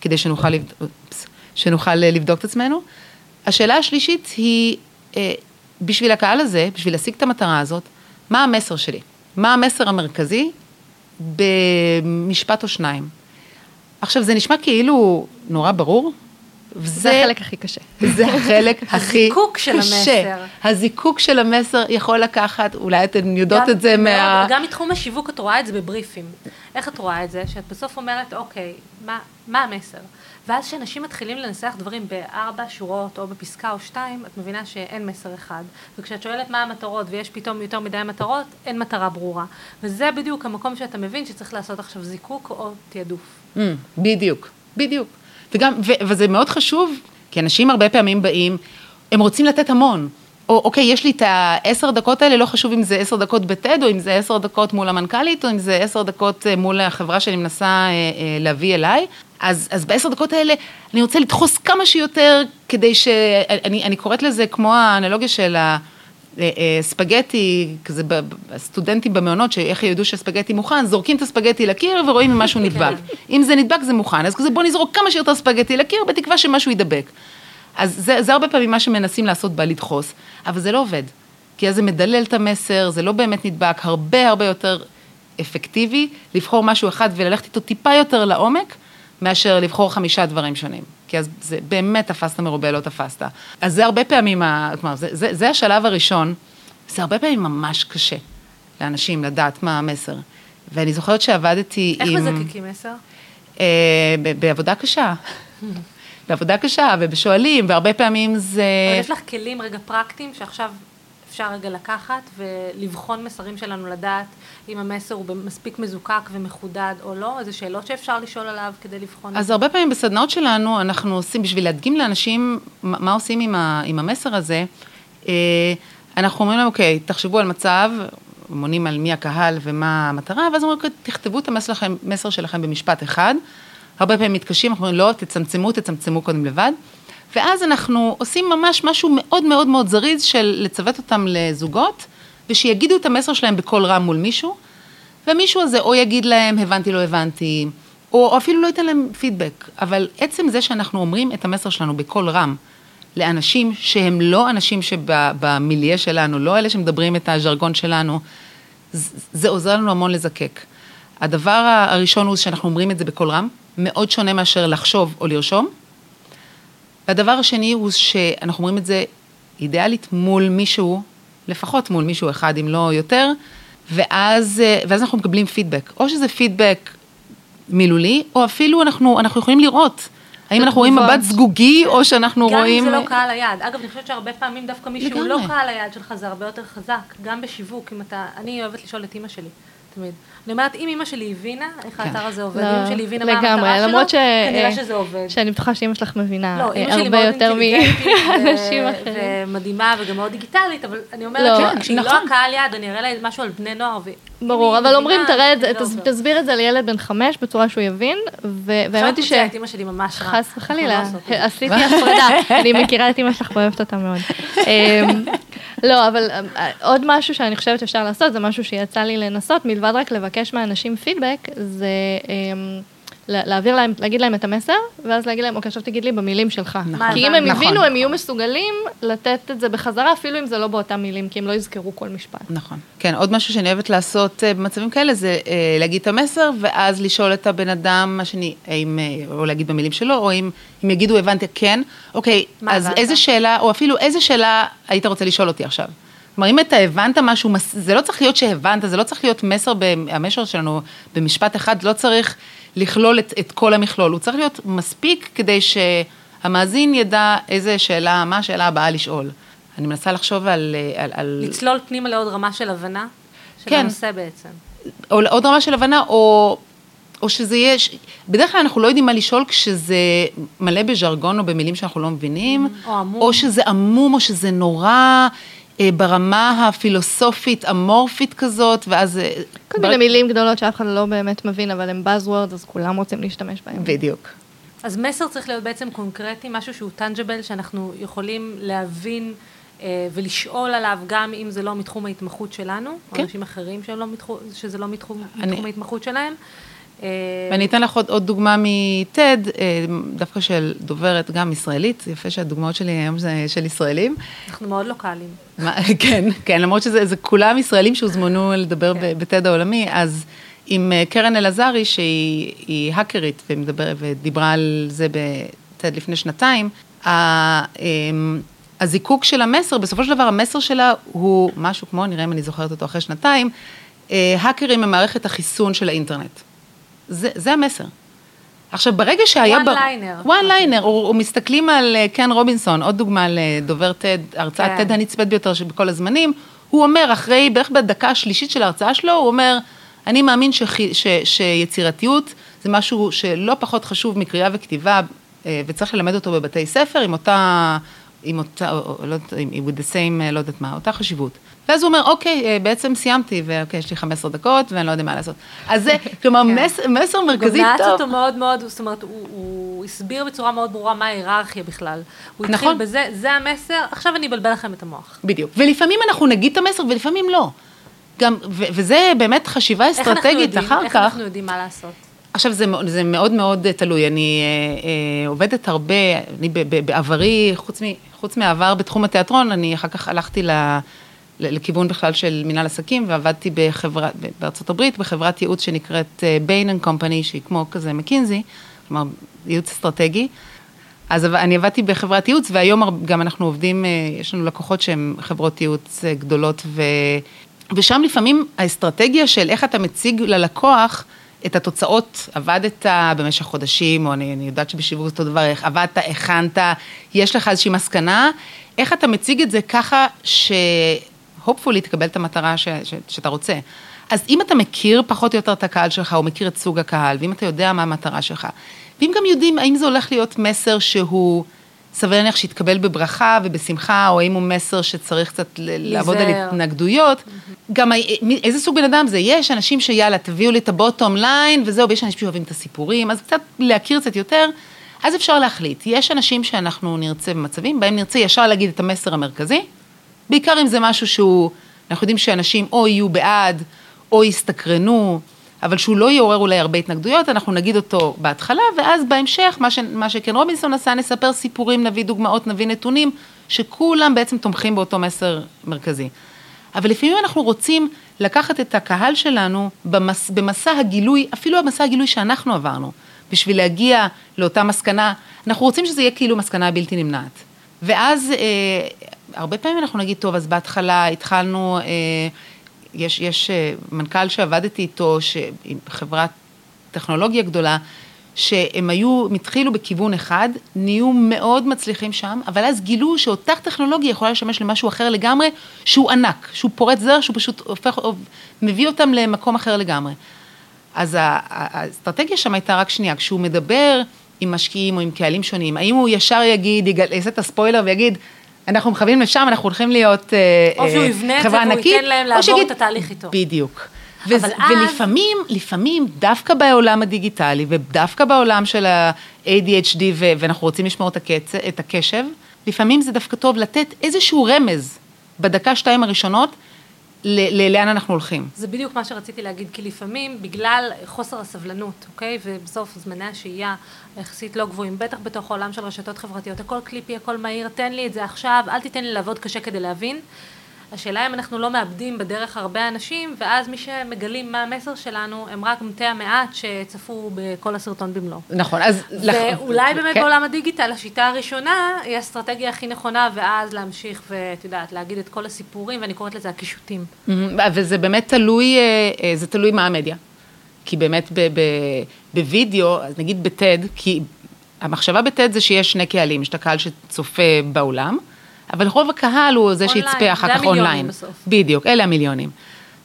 כדי שנוכל, לבד... שנוכל לבדוק את עצמנו. השאלה השלישית היא, אה, בשביל הקהל הזה, בשביל להשיג את המטרה הזאת, מה המסר שלי? מה המסר המרכזי במשפט או שניים? עכשיו, זה נשמע כאילו נורא ברור, זה החלק הכי קשה. זה החלק הכי קשה. הזיקוק של המסר. הזיקוק של המסר יכול לקחת, אולי אתן יודעות גם, את זה מה... גם מתחום השיווק את רואה את זה בבריפים. איך את רואה את זה? שאת בסוף אומרת, אוקיי, מה, מה המסר? ואז כשאנשים מתחילים לנסח דברים בארבע שורות או בפסקה או שתיים, את מבינה שאין מסר אחד. וכשאת שואלת מה המטרות ויש פתאום יותר מדי מטרות, אין מטרה ברורה. וזה בדיוק המקום שאתה מבין שצריך לעשות עכשיו זיקוק או תעדוף. Mm, בדיוק, בדיוק. וגם, ו, וזה מאוד חשוב, כי אנשים הרבה פעמים באים, הם רוצים לתת המון. או אוקיי, יש לי את העשר דקות האלה, לא חשוב אם זה עשר דקות בטד, או אם זה עשר דקות מול המנכ"לית, או אם זה עשר דקות אה, מול החברה שאני מנסה אה, אה, להביא אליי. אז, אז בעשר דקות האלה אני רוצה לדחוס כמה שיותר, כדי ש... אני, אני קוראת לזה כמו האנלוגיה של הספגטי, כזה הסטודנטים במעונות, שאיך ידעו שהספגטי מוכן, זורקים את הספגטי לקיר ורואים אם משהו נדבק. אם זה נדבק זה מוכן, אז כזה בוא נזרוק כמה שיותר ספגטי לקיר, בתקווה שמשהו ידבק. אז זה, זה הרבה פעמים מה שמנסים לעשות בלדחוס, אבל זה לא עובד. כי אז זה מדלל את המסר, זה לא באמת נדבק, הרבה הרבה יותר אפקטיבי לבחור משהו אחד וללכת איתו טיפה יותר לעומק, מאשר לבחור חמישה דברים שונים. כי אז זה באמת תפסת מרובה לא תפסת. אז זה הרבה פעמים, כלומר, זה, זה, זה השלב הראשון, זה הרבה פעמים ממש קשה לאנשים לדעת מה המסר. ואני זוכרת שעבדתי איך עם... איך מזקקים מסר? אה, בעבודה קשה. בעבודה קשה ובשואלים, והרבה פעמים זה... אבל יש לך כלים רגע פרקטיים שעכשיו אפשר רגע לקחת ולבחון מסרים שלנו לדעת אם המסר הוא מספיק מזוקק ומחודד או לא, איזה שאלות שאפשר לשאול עליו כדי לבחון. אז הרבה פעמים בסדנאות שלנו אנחנו עושים, בשביל להדגים לאנשים מה עושים עם, ה, עם המסר הזה, אה, אנחנו אומרים להם, אוקיי, תחשבו על מצב, מונים על מי הקהל ומה המטרה, ואז אומרים, אוקיי, תכתבו את המסר שלכם במשפט אחד. הרבה פעמים מתקשים, אנחנו אומרים, לא, תצמצמו, תצמצמו קודם לבד. ואז אנחנו עושים ממש משהו מאוד מאוד מאוד זריז של לצוות אותם לזוגות, ושיגידו את המסר שלהם בקול רם מול מישהו, ומישהו הזה או יגיד להם, הבנתי, לא הבנתי, או, או אפילו לא ייתן להם פידבק, אבל עצם זה שאנחנו אומרים את המסר שלנו בקול רם, לאנשים שהם לא אנשים שבמיליה שלנו, לא אלה שמדברים את הז'רגון שלנו, זה עוזר לנו המון לזקק. הדבר הראשון הוא שאנחנו אומרים את זה בקול רם, מאוד שונה מאשר לחשוב או לרשום. והדבר השני הוא שאנחנו אומרים את זה אידיאלית מול מישהו, לפחות מול מישהו אחד, אם לא יותר, ואז, אה, ואז אנחנו מקבלים פידבק. או שזה פידבק מילולי, או אפילו אנחנו, אנחנו יכולים לראות. האם אנחנו רואים מבט זגוגי, או שאנחנו גם רואים... גם אם זה לא קהל היעד. אגב, אני חושבת שהרבה פעמים דווקא מי שהוא לא קהל היעד שלך, זה הרבה יותר חזק. גם בשיווק, אם אתה... אני אוהבת לשאול את אימא שלי, תמיד. אני אומרת, אם אימא שלי הבינה איך כן. האתר הזה עובד, לא, אמא שלי הבינה מה המטרה שלו, למרות ש... כנראה שזה עובד. שאני בטוחה שאימא שלך מבינה לא, אה, הרבה יותר מאנשים אחרים. ומדהימה וגם מאוד דיגיטלית, אבל אני אומרת לא, כשהיא לא נכון. הקהל יעד, אני אראה לה משהו על בני נוער. ברור, אבל אומרים, תראה את זה, תסביר את זה לילד בן חמש בצורה שהוא יבין, והאמת היא ש... את אימא שלי ממש רע. חס וחלילה, עשיתי הפרדה, אני מכירה את אימא שלך ואוהבת אותה מאוד. אמ, לא, אבל אה, עוד משהו שאני חושבת שאפשר לעשות, זה משהו שיצא לי לנסות, מלבד רק לבקש מהאנשים פידבק, זה... להעביר להם, להגיד להם את המסר, ואז להגיד להם, אוקיי, עכשיו תגיד לי במילים שלך. נכון, כי אם הם נכון. הבינו, הם יהיו מסוגלים לתת את זה בחזרה, אפילו אם זה לא באותם מילים, כי הם לא יזכרו כל משפט. נכון. כן, עוד משהו שאני אוהבת לעשות אה, במצבים כאלה, זה אה, להגיד את המסר, ואז לשאול את הבן אדם, מה שאני, אה, או להגיד במילים שלו, או אם, אם יגידו, הבנתי, כן, אוקיי, אז הבנת? איזה שאלה, או אפילו איזה שאלה היית רוצה לשאול אותי עכשיו? כלומר, אם אתה הבנת משהו, זה לא צריך להיות שהבנת, זה לא צריך להיות מסר, המסר שלנו במשפט אחד, לא צריך לכלול את, את כל המכלול, הוא צריך להיות מספיק כדי שהמאזין ידע איזה שאלה, מה השאלה הבאה לשאול. אני מנסה לחשוב על... על, על... לצלול פנימה לעוד רמה של הבנה של כן. הנושא בעצם. או לעוד רמה של הבנה, או, או שזה יהיה... בדרך כלל אנחנו לא יודעים מה לשאול כשזה מלא בז'רגון או במילים שאנחנו לא מבינים. או עמום. או שזה עמום, או שזה נורא... אה, ברמה הפילוסופית, אמורפית כזאת, ואז... אה, כל מיני מילים גדולות שאף אחד לא באמת מבין, אבל הם buzzwords, אז כולם רוצים להשתמש בהם. בדיוק. אז מסר צריך להיות בעצם קונקרטי, משהו שהוא טנג'בל, שאנחנו יכולים להבין אה, ולשאול עליו, גם אם זה לא מתחום ההתמחות שלנו, כן. או אנשים אחרים לא מתחום, שזה לא מתחום, אני... מתחום ההתמחות שלהם. אה, ואני אתן לך עוד, עוד דוגמה מטד, אה, דווקא של דוברת גם ישראלית, יפה שהדוגמאות שלי היום זה של ישראלים. אנחנו מאוד לוקאליים. כן, כן, למרות שזה כולם ישראלים שהוזמנו לדבר כן. ב TED העולמי, אז עם אה, קרן אלעזרי, שהיא האקרית ומדבר, ודיברה על זה ב TED לפני שנתיים, הזיקוק של המסר, בסופו של דבר המסר שלה הוא משהו כמו, נראה אם אני זוכרת אותו אחרי שנתיים, האקרים הם מערכת החיסון של האינטרנט. זה, זה המסר. עכשיו, ברגע שהיה... One liner. One liner, או, או מסתכלים על אה, קן רובינסון, עוד דוגמה לדובר TED, הרצאת כן. TED הנצפית ביותר שבכל הזמנים, הוא אומר, אחרי, בערך בדקה השלישית של ההרצאה שלו, הוא אומר, אני מאמין שח, ש, שיצירתיות זה משהו שלא פחות חשוב מקריאה וכתיבה, אה, וצריך ללמד אותו בבתי ספר עם אותה, עם אותה, לא יודעת, with the same, אה, לא יודעת מה, אותה חשיבות. ואז הוא אומר, אוקיי, אה, בעצם סיימתי, ואוקיי, יש לי 15 דקות, ואני לא יודע מה לעשות. אז זה, כלומר, כן. מסר, מרכזי טוב. הוא גם נעץ אותו מאוד מאוד, זאת אומרת, הוא, הסביר בצורה מאוד ברורה מה ההיררכיה בכלל. הוא התחיל נכון. בזה, זה המסר, עכשיו אני אבלבל לכם את המוח. בדיוק. ולפעמים אנחנו נגיד את המסר, ולפעמים לא. גם, וזה באמת חשיבה אסטרטגית אחר כך. איך אנחנו יודעים מה לעשות? עכשיו, זה, זה מאוד מאוד תלוי. אני אה, אה, עובדת הרבה, אני בעברי, חוץ, מ, חוץ מהעבר בתחום התיאטרון, אני אחר כך הלכתי ל... לכיוון בכלל של מנהל עסקים, ועבדתי בחברה, בארצות הברית, בחברת ייעוץ שנקראת ביין אנד קומפני, שהיא כמו כזה מקינזי, כלומר ייעוץ אסטרטגי. אז אני עבדתי בחברת ייעוץ, והיום גם אנחנו עובדים, אה, יש לנו לקוחות שהן חברות ייעוץ אה, גדולות, ו, ושם לפעמים האסטרטגיה של איך אתה מציג ללקוח את התוצאות, עבדת במשך חודשים, או אני, אני יודעת שבשיווק אותו דבר, עבדת, הכנת, יש לך איזושהי מסקנה, איך אתה מציג את זה ככה ש... hopefully תקבל את המטרה ש, ש, שאתה רוצה. אז אם אתה מכיר פחות או יותר את הקהל שלך, או מכיר את סוג הקהל, ואם אתה יודע מה המטרה שלך, ואם גם יודעים האם זה הולך להיות מסר שהוא סביר להניח שיתקבל בברכה ובשמחה, או האם הוא מסר שצריך קצת לעבוד על התנגדויות, mm-hmm. גם איזה סוג בן אדם זה, יש אנשים שיאללה, תביאו לי את הבוטום ליין, וזהו, ויש אנשים שאוהבים את הסיפורים, אז קצת להכיר קצת יותר, אז אפשר להחליט. יש אנשים שאנחנו נרצה במצבים, בהם נרצה ישר להגיד את המסר המרכזי, בעיקר אם זה משהו שהוא, אנחנו יודעים שאנשים או יהיו בעד, או יסתקרנו, אבל שהוא לא יעורר אולי הרבה התנגדויות, אנחנו נגיד אותו בהתחלה, ואז בהמשך, מה, ש, מה שכן רובינסון עשה, נספר סיפורים, נביא דוגמאות, נביא נתונים, שכולם בעצם תומכים באותו מסר מרכזי. אבל לפעמים אנחנו רוצים לקחת את הקהל שלנו במס, במסע הגילוי, אפילו המסע הגילוי שאנחנו עברנו. בשביל להגיע לאותה מסקנה, אנחנו רוצים שזה יהיה כאילו מסקנה בלתי נמנעת. ואז אה, הרבה פעמים אנחנו נגיד, טוב, אז בהתחלה התחלנו, אה, יש, יש אה, מנכ"ל שעבדתי איתו, עם חברת טכנולוגיה גדולה, שהם היו, הם התחילו בכיוון אחד, נהיו מאוד מצליחים שם, אבל אז גילו שאותה טכנולוגיה יכולה לשמש למשהו אחר לגמרי, שהוא ענק, שהוא פורץ זר, שהוא פשוט הופך, מביא אותם למקום אחר לגמרי. אז האסטרטגיה שם הייתה רק שנייה, כשהוא מדבר עם משקיעים או עם קהלים שונים, האם הוא ישר יגיד, יעשה את הספוילר ויגיד, אנחנו מכוונים לשם, אנחנו הולכים להיות חברה ענקית, או שהוא יבנה את זה והוא ייתן להם לעבור שיגיד, את התהליך איתו. בדיוק. ואז... ולפעמים, לפעמים, דווקא בעולם הדיגיטלי ודווקא בעולם של ה-ADHD, ואנחנו רוצים לשמור את, הקצ... את הקשב, לפעמים זה דווקא טוב לתת איזשהו רמז בדקה, שתיים הראשונות, לאן אנחנו הולכים. זה בדיוק מה שרציתי להגיד, כי לפעמים, בגלל חוסר הסבלנות, אוקיי, ובסוף זמני השהייה יחסית לא גבוהים, בטח בתוך העולם של רשתות חברתיות, הכל קליפי, הכל מהיר, תן לי את זה עכשיו, אל תיתן לי לעבוד קשה כדי להבין. השאלה אם אנחנו לא מאבדים בדרך הרבה אנשים, ואז מי שמגלים מה המסר שלנו, הם רק מתי המעט שצפו בכל הסרטון במלואו. נכון, אז... ואולי באמת כן. בעולם הדיגיטל, השיטה הראשונה היא האסטרטגיה הכי נכונה, ואז להמשיך ואת יודעת, להגיד את כל הסיפורים, ואני קוראת לזה הקישוטים. וזה באמת תלוי, אה, אה, זה תלוי מה המדיה. כי באמת בווידאו, נגיד בטד, כי המחשבה בטד זה שיש שני קהלים, יש את הקהל שצופה באולם, אבל רוב הקהל הוא זה שיצפה אחר כך אונליין. בסוף. בדיוק, אלה המיליונים.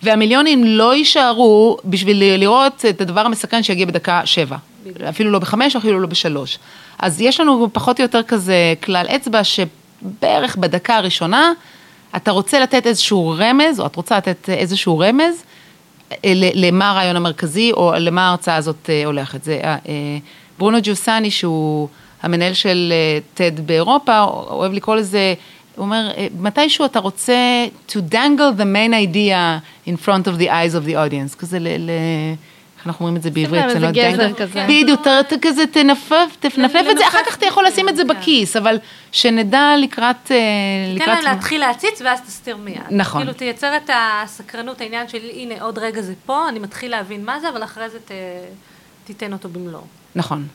והמיליונים לא יישארו בשביל לראות את הדבר המסכן שיגיע בדקה שבע. בדיוק. אפילו לא בחמש, אפילו לא בשלוש. אז יש לנו פחות או יותר כזה כלל אצבע שבערך בדקה הראשונה אתה רוצה לתת איזשהו רמז, או את רוצה לתת איזשהו רמז, אה, למה הרעיון המרכזי, או למה ההרצאה הזאת אה, הולכת. זה אה, ברונו ג'וסני, שהוא המנהל של TED באירופה, אוהב לקרוא לזה הוא אומר, אה, מתישהו אתה רוצה to dangle the main idea in front of the eyes of the audience, כזה ל... ל איך אנחנו אומרים את זה בעברית? זה לא גזר כזה. בדיוק, אתה כזה תנפף, תנפף את זה, אחר כך אתה יכול לשים את זה. בכיס, אבל שנדע לקראת... אה, תן להם להתחיל להציץ ואז תסתיר מיד. נכון. כאילו תייצר את הסקרנות, העניין של הנה עוד רגע זה פה, אני מתחיל להבין מה זה, אבל אחרי זה תיתן אותו במלואו. נכון.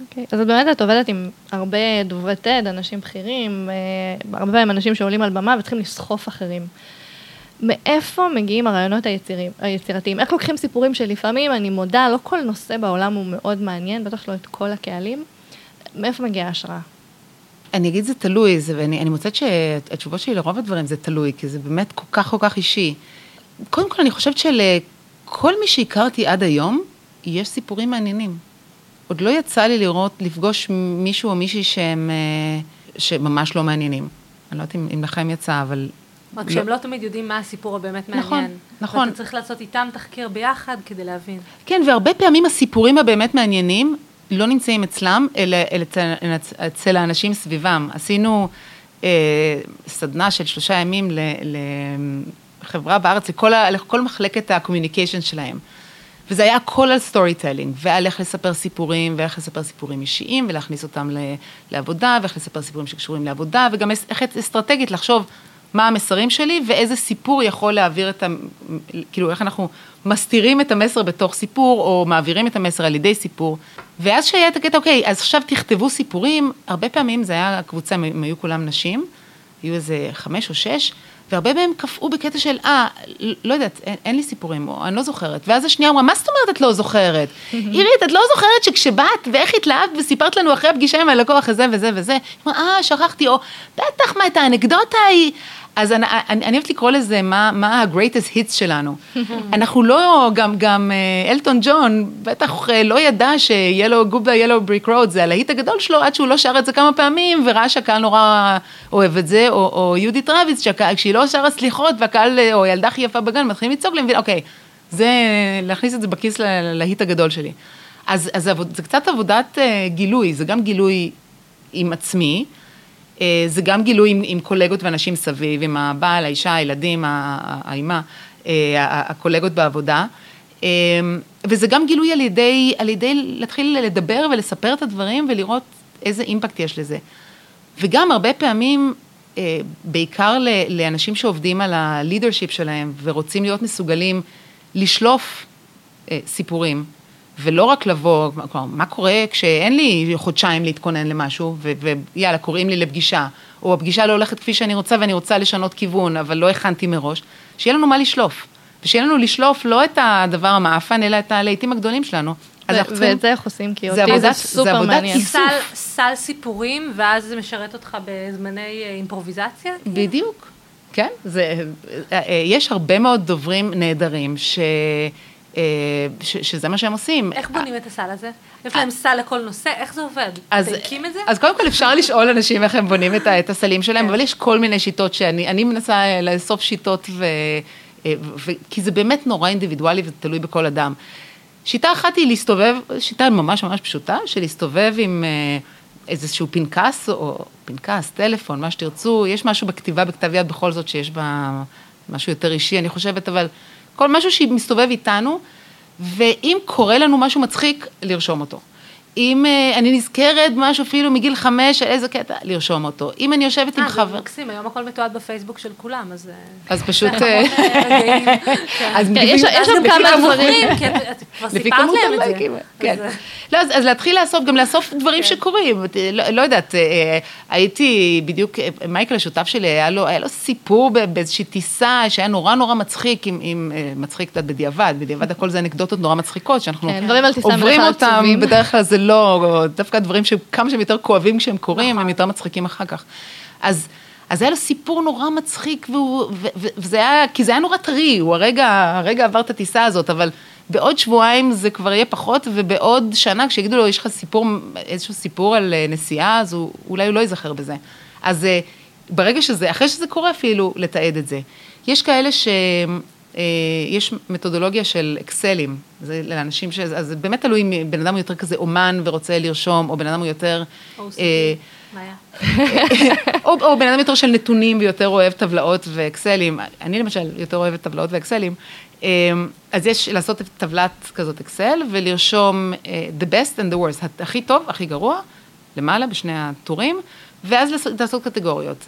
אוקיי, okay. אז באמת את עובדת עם הרבה דוברי TED, אנשים בכירים, אה, הרבה פעמים אנשים שעולים על במה וצריכים לסחוף אחרים. מאיפה מגיעים הרעיונות היצירים, היצירתיים? איך לוקחים סיפורים שלפעמים, אני מודה, לא כל נושא בעולם הוא מאוד מעניין, בטח לא את כל הקהלים. מאיפה מגיעה ההשראה? אני אגיד זה תלוי, זה, ואני מוצאת שהתשובות שלי לרוב הדברים זה תלוי, כי זה באמת כל כך כל כך אישי. קודם כל, אני חושבת שלכל מי שהכרתי עד היום, יש סיפורים מעניינים. עוד לא יצא לי לראות, לפגוש מישהו או מישהי שהם, אה, שממש לא מעניינים. אני לא יודעת אם, אם לכם יצא, אבל... רק לא... שהם לא תמיד יודעים מה הסיפור הבאמת נכון, מעניין. נכון, נכון. ואתה צריך לעשות איתם תחקיר ביחד כדי להבין. כן, והרבה פעמים הסיפורים הבאמת מעניינים לא נמצאים אצלם, אלא, אצל, אצל האנשים סביבם. עשינו אה, סדנה של שלושה ימים לחברה בארץ, לכל, לכל מחלקת ה communication שלהם. וזה היה הכל על storytelling, ועל איך לספר סיפורים, ואיך לספר סיפורים אישיים, ולהכניס אותם לעבודה, ואיך לספר סיפורים שקשורים לעבודה, וגם איך אסטרטגית לחשוב מה המסרים שלי, ואיזה סיפור יכול להעביר את ה... כאילו, איך אנחנו מסתירים את המסר בתוך סיפור, או מעבירים את המסר על ידי סיפור. ואז שהיה את הקטע, אוקיי, אז עכשיו תכתבו סיפורים, הרבה פעמים זה היה קבוצה, הם היו כולם נשים, היו איזה חמש או שש, והרבה מהם קפאו בקטע של, אה, לא יודעת, אין, אין לי סיפורים, או אני לא זוכרת. ואז השנייה אמרה, מה זאת אומרת את לא זוכרת? עירית, את לא זוכרת שכשבאת ואיך התלהבת וסיפרת לנו אחרי הפגישה עם הלקוח הזה וזה וזה, היא אמרה, אה, שכחתי, או בטח, מה, את האנקדוטה היא... אז אני, אני, אני אוהבת לקרוא לזה מה, מה ה-greatest hits שלנו. אנחנו לא, גם, גם אה, אלטון ג'ון בטח אה, לא ידע ש-Yellow Goodbye Yellow Brick Road זה הלהיט הגדול שלו עד שהוא לא שר את זה כמה פעמים וראה שהקהל נורא אוהב את זה, או, או יהודית רביץ, כשהיא לא שרה סליחות והקהל, אה, או ילדה הכי יפה בגן, מתחילים לצעוק להם, אוקיי, זה, להכניס את זה בכיס ללהיט הגדול שלי. אז, אז זה קצת עבודת גילוי, זה גם גילוי עם עצמי. אה, זה גם גילוי עם, עם קולגות ואנשים סביב, עם הבעל, האישה, הילדים, האימה, אה, הקולגות בעבודה. אה, וזה גם גילוי על ידי, על ידי להתחיל לדבר ולספר את הדברים ולראות איזה אימפקט יש לזה. וגם הרבה פעמים, בעיקר לאנשים שעובדים על הלידרשיפ שלהם ורוצים להיות מסוגלים לשלוף סיפורים ולא רק לבוא, כלומר, מה קורה כשאין לי חודשיים להתכונן למשהו, ויאללה, קוראים לי לפגישה, או הפגישה לא הולכת כפי שאני רוצה ואני רוצה לשנות כיוון, אבל לא הכנתי מראש, שיהיה לנו מה לשלוף. ושיהיה לנו לשלוף לא את הדבר המאפן, אלא את הלהיטים הגדולים שלנו. ואת זה איך עושים? כי אותי זה סופר מעניין. זה סל סיפורים, ואז זה משרת אותך בזמני אה, אימפרוביזציה? בדיוק, כן. זה, אה, אה, יש הרבה מאוד דוברים נהדרים ש... ש, שזה מה שהם עושים. איך בונים את הסל הזה? יש להם סל לכל נושא, איך זה עובד? אז, מדייקים את זה? אז קודם כל אפשר לשאול אנשים איך הם בונים את, את הסלים שלהם. אבל יש כל מיני שיטות שאני מנסה לאסוף שיטות, ו, ו, כי זה באמת נורא אינדיבידואלי ותלוי בכל אדם. שיטה אחת היא להסתובב, שיטה ממש ממש פשוטה, של להסתובב עם אה, איזשהו פנקס, או פנקס, טלפון, מה שתרצו, יש משהו בכתיבה בכתב יד בכל זאת שיש בה משהו יותר אישי, אני חושבת, אבל כל משהו שמסתובב איתנו, ואם קורה לנו משהו מצחיק, לרשום אותו. אם uh, אני נזכרת משהו אפילו מגיל חמש, איזה קטע, לרשום אותו. אם אני יושבת עם חבר... אה, זה מקסים, היום הכל מתועד בפייסבוק של כולם, אז... אז פשוט... אז יש שם כמה דברים, כבר סיפרת להם את זה. כן. לא, אז להתחיל לאסוף, גם לאסוף דברים שקורים. לא יודעת, הייתי בדיוק, מייקל השותף שלי, היה לו סיפור באיזושהי טיסה שהיה נורא נורא מצחיק, עם מצחיק קצת בדיעבד, בדיעבד הכל זה אנקדוטות נורא מצחיקות, שאנחנו עוברים אותם, בדרך כלל זה לא, דווקא דברים שכמה שהם יותר כואבים כשהם קורים, הם. יותר מצחיקים אחר כך. אז... אז היה לו סיפור נורא מצחיק, והוא, ו, ו, וזה היה, כי זה היה נורא טרי, הוא הרגע, הרגע עבר את הטיסה הזאת, אבל בעוד שבועיים זה כבר יהיה פחות, ובעוד שנה, כשיגידו לו, יש לך סיפור, איזשהו סיפור על אה, נסיעה, אז הוא, אולי הוא לא ייזכר בזה. אז אה, ברגע שזה, אחרי שזה קורה אפילו, לתעד את זה. יש כאלה ש... אה, יש מתודולוגיה של אקסלים, זה לאנשים ש... אז זה באמת תלוי אם בן אדם הוא יותר כזה אומן ורוצה לרשום, או בן אדם הוא יותר... אה, או, או בן אדם יותר של נתונים ויותר אוהב טבלאות ואקסלים. אני למשל יותר אוהבת טבלאות ואקסלים. אה, אז יש לעשות טבלת כזאת אקסל ולרשום the best and the worst, הכי טוב, הכי גרוע, למעלה בשני הטורים, ואז לעשות, קטגוריות.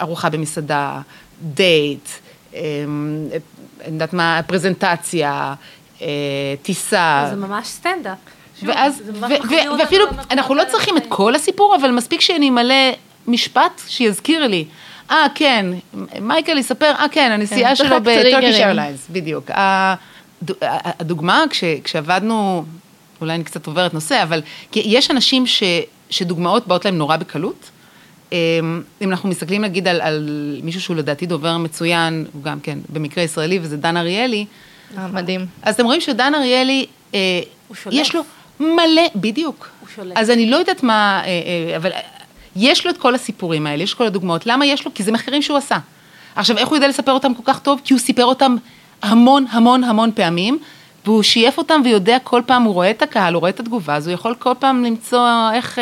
ארוחה במסעדה, דייט, אני יודעת מה, פרזנטציה, אה, טיסה. זה ממש סטנדאפ. ואז, ואפילו, אנחנו לא צריכים את כל הסיפור, אבל מספיק שאני אמלא משפט שיזכיר לי. אה, כן, מייקל יספר, אה, כן, הנסיעה כן, שלו ב Turkish Airlines, בדיוק. הדוגמה, כשעבדנו, אולי אני קצת עוברת נושא, אבל יש אנשים שדוגמאות באות להם נורא בקלות, אמ, אם אנחנו מסתכלים נגיד על, על מישהו שהוא לדעתי דובר מצוין, הוא גם כן במקרה ישראלי, וזה דן אריאלי. אה, מדהים. אז אתם רואים שדן אריאלי, אה, יש לו מלא, בדיוק. הוא שולט. אז אני לא יודעת מה, אה, אבל יש לו את כל הסיפורים האלה, יש כל הדוגמאות. למה יש לו? כי זה מחקרים שהוא עשה. עכשיו, איך הוא יודע לספר אותם כל כך טוב? כי הוא סיפר אותם המון המון המון פעמים, והוא שייף אותם ויודע כל פעם, הוא רואה את הקהל, הוא רואה את התגובה, אז הוא יכול כל פעם למצוא איך,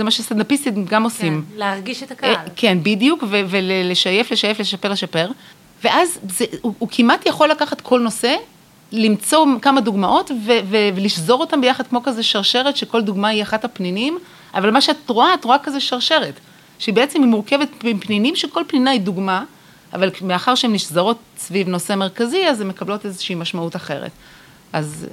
זה מה שסטנדאפיסטים גם עושים. כן, להרגיש את הקהל. כן, בדיוק, ולשייף, לשייף, לשפר, לשפר. ואז זה, הוא, הוא כמעט יכול לקחת כל נושא, למצוא כמה דוגמאות ו- ו- ולשזור אותם ביחד כמו כזה שרשרת, שכל דוגמה היא אחת הפנינים, אבל מה שאת רואה, את רואה כזה שרשרת, שהיא בעצם מורכבת מפנינים, שכל פנינה היא דוגמה, אבל מאחר שהן נשזרות סביב נושא מרכזי, אז הן מקבלות איזושהי משמעות אחרת. אז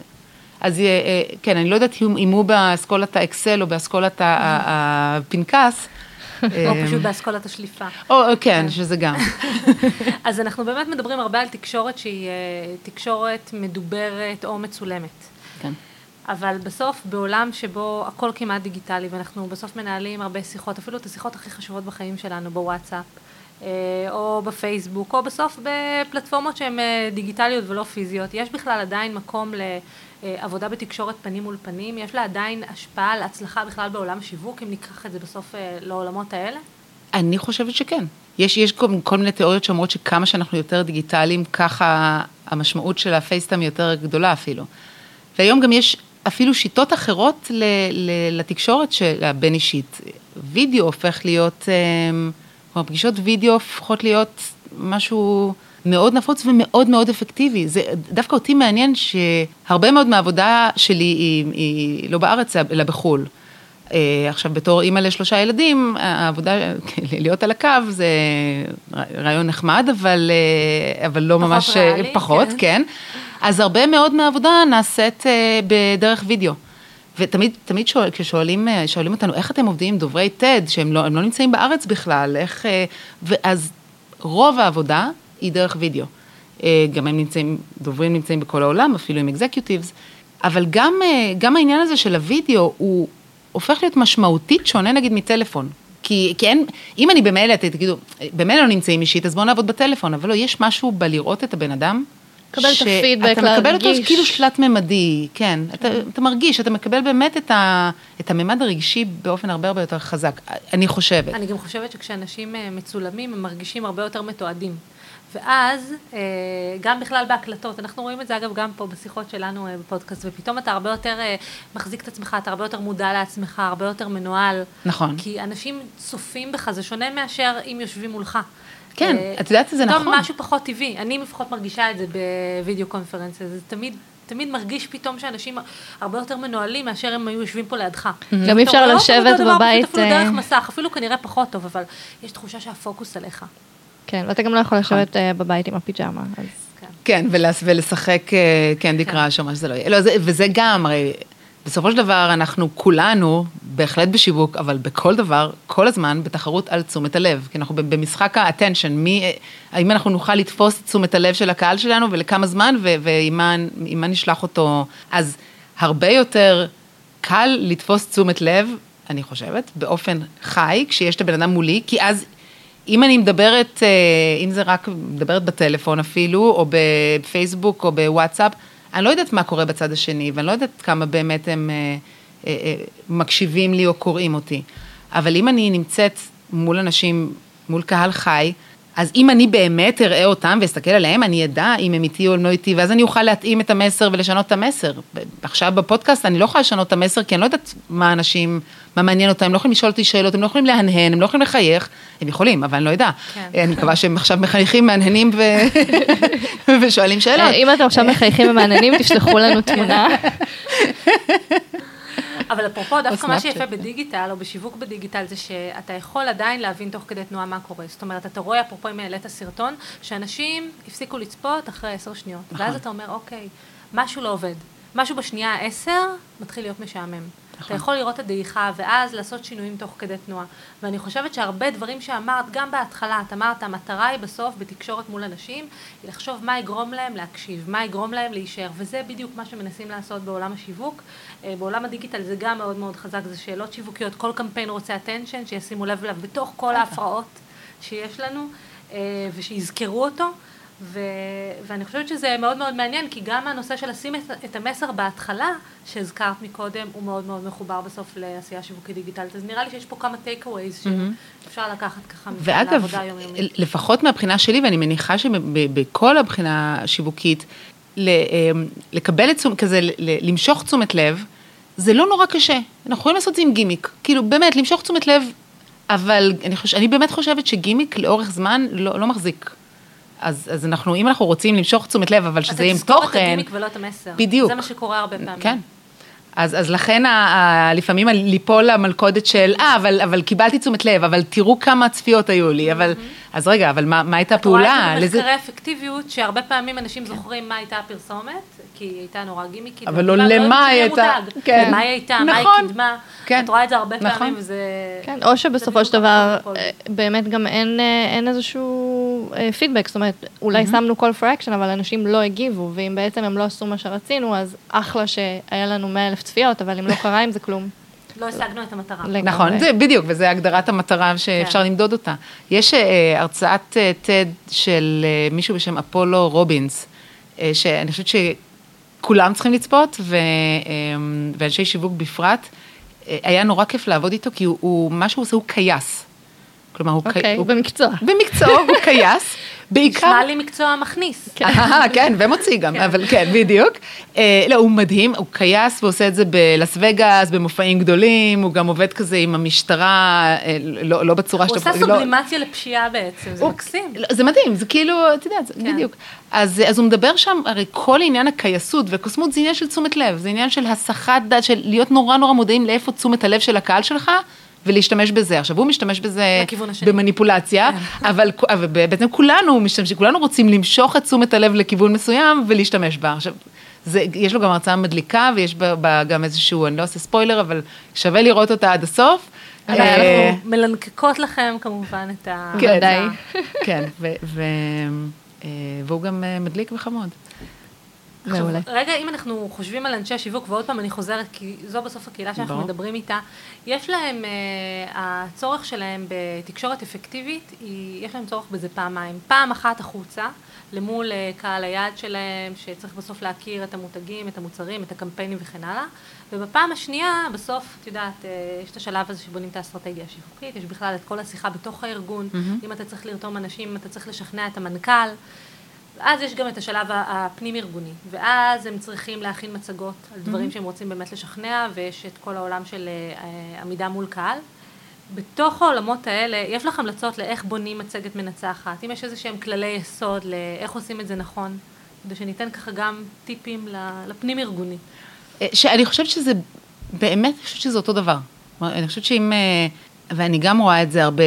אז אה, כן, אני לא יודעת אם הוא באסכולת האקסל או באסכולת הפנקס. או פשוט באסכולת השליפה. או, כן, שזה גם. אז אנחנו באמת מדברים הרבה על תקשורת שהיא אה, תקשורת מדוברת או מצולמת. כן. אבל בסוף, בעולם שבו הכל כמעט דיגיטלי, ואנחנו בסוף מנהלים הרבה שיחות, אפילו את השיחות הכי חשובות בחיים שלנו, בוואטסאפ, אה, או בפייסבוק, או בסוף בפלטפורמות שהן דיגיטליות ולא פיזיות, יש בכלל עדיין מקום ל... אה, עבודה בתקשורת פנים מול פנים, יש לה עדיין השפעה על הצלחה בכלל בעולם שיווק, אם ניקח את זה בסוף אה, לעולמות האלה? אני חושבת שכן. יש, יש כל, כל מיני תיאוריות שאומרות שכמה שאנחנו יותר דיגיטליים, ככה המשמעות של הפייסטיים יותר גדולה אפילו. והיום גם יש אפילו שיטות אחרות ל, ל, לתקשורת של הבין אישית. וידאו הופך להיות, אה, כלומר פגישות וידאו הופכות להיות משהו... מאוד נפוץ ומאוד מאוד אפקטיבי. זה דווקא אותי מעניין שהרבה מאוד מהעבודה שלי היא, היא לא בארץ, אלא בחו"ל. אה, עכשיו, בתור אימא לשלושה ילדים, העבודה, להיות על הקו זה רעיון נחמד, אבל, אה, אבל לא פחות ממש, ריאלי, פחות, כן. כן. אז הרבה מאוד מהעבודה נעשית אה, בדרך וידאו. ותמיד, תמיד שואל, כששואלים אה, שואלים אותנו, איך אתם עובדים עם דוברי TED, שהם לא, לא נמצאים בארץ בכלל, איך... אה, ואז רוב העבודה היא דרך וידאו. אה, גם הם נמצאים, דוברים נמצאים בכל העולם, אפילו עם אקזקיוטיבס, אבל גם, אה, גם העניין הזה של הוידאו, הוא הופך להיות משמעותית שונה נגיד מטלפון. כי, כי אין, אם אני במילא, אתם תגידו, במילא לא נמצאים אישית, אז בואו נעבוד בטלפון, אבל לא, יש משהו בלראות את הבן אדם. לקבל את הפידבק, שאתה מקבל אותו להרגיש. כאילו שלט-ממדי, כן. אתה, אתה מרגיש, אתה מקבל באמת את, ה, את הממד הרגשי באופן הרבה הרבה יותר חזק, אני חושבת. אני גם חושבת שכשאנשים אה, מצולמים, הם מרגישים הרבה יותר מתועדים. ואז, אה, גם בכלל בהקלטות, אנחנו רואים את זה אגב גם פה בשיחות שלנו אה, בפודקאסט, ופתאום אתה הרבה יותר אה, מחזיק את עצמך, אתה הרבה יותר מודע לעצמך, הרבה יותר מנוהל. נכון. כי אנשים צופים בך, זה שונה מאשר אם יושבים מולך. כן, את יודעת שזה פתאום נכון. משהו פחות טבעי. אני לפחות מרגישה את זה בווידאו קונפרנס, זה תמיד... תמיד מרגיש פתאום שאנשים הרבה יותר מנוהלים מאשר הם היו יושבים פה לידך. גם אי אפשר לשבת בבית, אפילו דרך מסך, אפילו כנראה פחות טוב, אבל יש תחושה שהפוקוס עליך. כן, ואתה גם לא יכול לשבת אה, בבית עם הפיג'מה, אז... כן. ולס, ולשחק אה, קנדי כן. קראש או מה שזה לא יהיה. לא, זה, וזה גם, הרי בסופו של דבר אנחנו כולנו, בהחלט בשיווק, אבל בכל דבר, כל הזמן בתחרות על תשומת הלב. כי אנחנו במשחק ה-attention, מי, אה, האם אנחנו נוכל לתפוס את תשומת הלב של הקהל שלנו ולכמה זמן, ו- ועם מה, עם מה נשלח אותו. אז הרבה יותר קל לתפוס תשומת לב, אני חושבת, באופן חי, כשיש את הבן אדם מולי, כי אז אם אני מדברת, אה, אם זה רק מדברת בטלפון אפילו, או בפייסבוק או בוואטסאפ, אני לא יודעת מה קורה בצד השני, ואני לא יודעת כמה באמת הם אה, אה, מקשיבים לי או קוראים אותי. אבל אם אני נמצאת מול אנשים, מול קהל חי, אז אם אני באמת אראה אותם ואסתכל עליהם, אני אדע אם הם איתי או לא איתי, ואז אני אוכל להתאים את המסר ולשנות את המסר. עכשיו בפודקאסט אני לא יכולה לשנות את המסר, כי אני לא יודעת מה אנשים, מה מעניין אותם, הם לא יכולים לשאול אותי שאלות, הם לא יכולים להנהן, הם לא יכולים לחייך, הם יכולים, אבל אני לא יודעת. כן. אני מקווה שהם עכשיו מחייכים, מהנהנים ו... ושואלים שאלות. אה, אם אתם עכשיו מחייכים ומעניינים, תשלחו לנו תמונה. אבל אפרופו, דווקא מה. שיפה בדיגיטל, או בשיווק בדיגיטל, זה שאתה יכול עדיין להבין תוך כדי תנועה מה קורה. זאת אומרת, אתה רואה, אפרופו אם העלית סרטון, שאנשים הפסיקו לצפות אחרי עשר שניות. נכון. ואז אתה אומר, אוקיי, משהו לא עובד. משהו בשנייה העשר מתחיל להיות משעמם. אתה. יכול לראות את הדעיכה, ואז לעשות שינויים תוך כדי תנועה. ואני חושבת שהרבה דברים שאמרת, גם בהתחלה, את אמרת, המטרה היא בסוף בתקשורת מול אנשים, היא לחשוב מה יגרום להם להקשיב, מה יגרום להם להישאר, וזה בדיוק מה שמנסים לעשות בעולם השיווק. אה, בעולם הדיגיטל זה גם מאוד מאוד חזק, זה שאלות שיווקיות, כל קמפיין רוצה attention, שישימו לב אליו בתוך כל ההפרעות שיש לנו, אה, ושיזכרו אותו. ו- ואני חושבת שזה מאוד מאוד מעניין, כי גם הנושא של לשים את, את המסר בהתחלה, שהזכרת מקודם, הוא מאוד מאוד מחובר בסוף לעשייה שיווקית דיגיטלית. אז נראה לי שיש פה כמה take-aways שאפשר לקחת ככה ואגב, לעבודה היומיומית. לפחות מהבחינה שלי, ואני מניחה שבכל הבחינה השיווקית, אמ, לקבל את תשומת, כזה, למשוך תשומת לב, זה לא נורא קשה. אנחנו יכולים לעשות את זה עם גימיק. כאילו, באמת, למשוך תשומת לב, אבל אני, חוש... אני באמת חושבת שגימיק לאורך זמן לא, לא מחזיק. אז, אז אנחנו, אם אנחנו רוצים למשוך תשומת לב, אבל שזה יהיה עם אתה תזכור את תוכן, הגימיק ולא את המסר. בדיוק. זה מה שקורה הרבה פעמים. כן. אז, אז לכן ה, ה, לפעמים ליפול למלכודת של, אה, אבל, אבל קיבלתי תשומת לב, אבל תראו כמה צפיות היו לי, אבל, אז רגע, אבל מה, מה הייתה את רואה הפעולה? את זה לזה- במחקרי אפקטיביות, שהרבה פעמים אנשים זוכרים מה הייתה הפרסומת, כי היא הייתה נורא גימיקית. אבל לא וכולם למה היא הייתה. כן. למה היא הייתה, מה היא נכון. קידמה. כן. את רואה את זה הרבה נכון. פעמים, וזה... כן, או שבסופו של דבר. אה, באמת גם אין, אה, איזשהו אה, פידבק, זאת אומרת, אולי שמנו call for action, אבל אנשים לא הגיבו, ואם בעצם הם לא עשו מה שרצינו, אז אחלה שהיה לנו 100 אלף צפיות, אבל אם לא קרה עם זה כלום. לא השגנו את המטרה. נכון, זה בדיוק, וזה הגדרת המטרה שאפשר כן. למדוד אותה. יש אה, הרצאת אה, TED של אה, מישהו בשם אפולו רובינס, אה, שאני חושבת שכולם צריכים לצפות, ו, אה, ואנשי שיווק בפרט. אה, היה נורא כיף לעבוד איתו, כי הוא, הוא מה שהוא עושה הוא קייס. כלומר, הוא, אוקיי, הוא במקצוע. במקצועו הוא קייס, בעיקר... נשמע לי מקצוע מכניס. אה, כן, ומוציא גם, אבל כן, בדיוק. אה, לא, הוא מדהים, הוא קייס ועושה את זה בלאס וגאס, במופעים גדולים, הוא גם עובד כזה עם המשטרה, אה, לא לא בצורה הוא שאתה... עושה לא- סובלימציה לפשיעה בעצם, זה הוא- מקסים. לא, זה מדהים, זה כאילו, את יודעת, זה כן. בדיוק. אז, אז הוא מדבר שם, הרי כל עניין הקייסות וקוסמות זה עניין של תשומת לב, זה עניין של הסחת דעת, של להיות נורא נורא מודעים לאיפה תשומת הלב של הקהל שלך, ולהשתמש בזה. עכשיו, הוא משתמש בזה. במניפולציה, כן. אבל, אבל בעצם כולנו משתמשים, כולנו רוצים למשוך את תשומת הלב לכיוון מסוים ולהשתמש בה. עכשיו, זה, יש לו גם הרצאה מדליקה ויש בה, בה גם איזשהו, אני לא עושה ספוילר, אבל שווה לראות אותה עד הסוף. אה, אנחנו מלנקקות לכם כמובן את ה... כן. כן, אה, והוא גם אה, מדליק וחמוד. עכשיו, מעולה. רגע, אם אנחנו חושבים על אנשי השיווק, ועוד פעם אני חוזרת, כי זו בסוף הקהילה שאנחנו ברור. מדברים איתה, יש להם, אה, הצורך שלהם בתקשורת אפקטיבית, יש להם צורך בזה פעמיים. פעם אחת החוצה, למול אה, קהל היעד שלהם, שצריך בסוף להכיר את המותגים, את המוצרים, את הקמפיינים וכן הלאה. ובפעם השנייה, בסוף, את יודעת, אה, יש את השלב הזה שבונים את האסטרטגיה השיווקית, יש בכלל את כל השיחה בתוך הארגון, אם אתה צריך לרתום אנשים, אם אתה צריך לשכנע את המנכ"ל. אז יש גם את השלב הפנים-ארגוני, ואז הם צריכים להכין מצגות על דברים שהם רוצים באמת לשכנע, ויש את כל העולם של אה, עמידה מול קהל. בתוך העולמות האלה, יש לך המלצות לאיך בונים מצגת מנצחת, אם יש איזה שהם כללי יסוד לאיך עושים את זה נכון, כדי שניתן ככה גם טיפים לפנים-ארגוני. אה, שאני חושבת שזה, באמת, אני חושבת שזה אותו דבר. אני חושבת שאם, אה, ואני גם רואה את זה הרבה,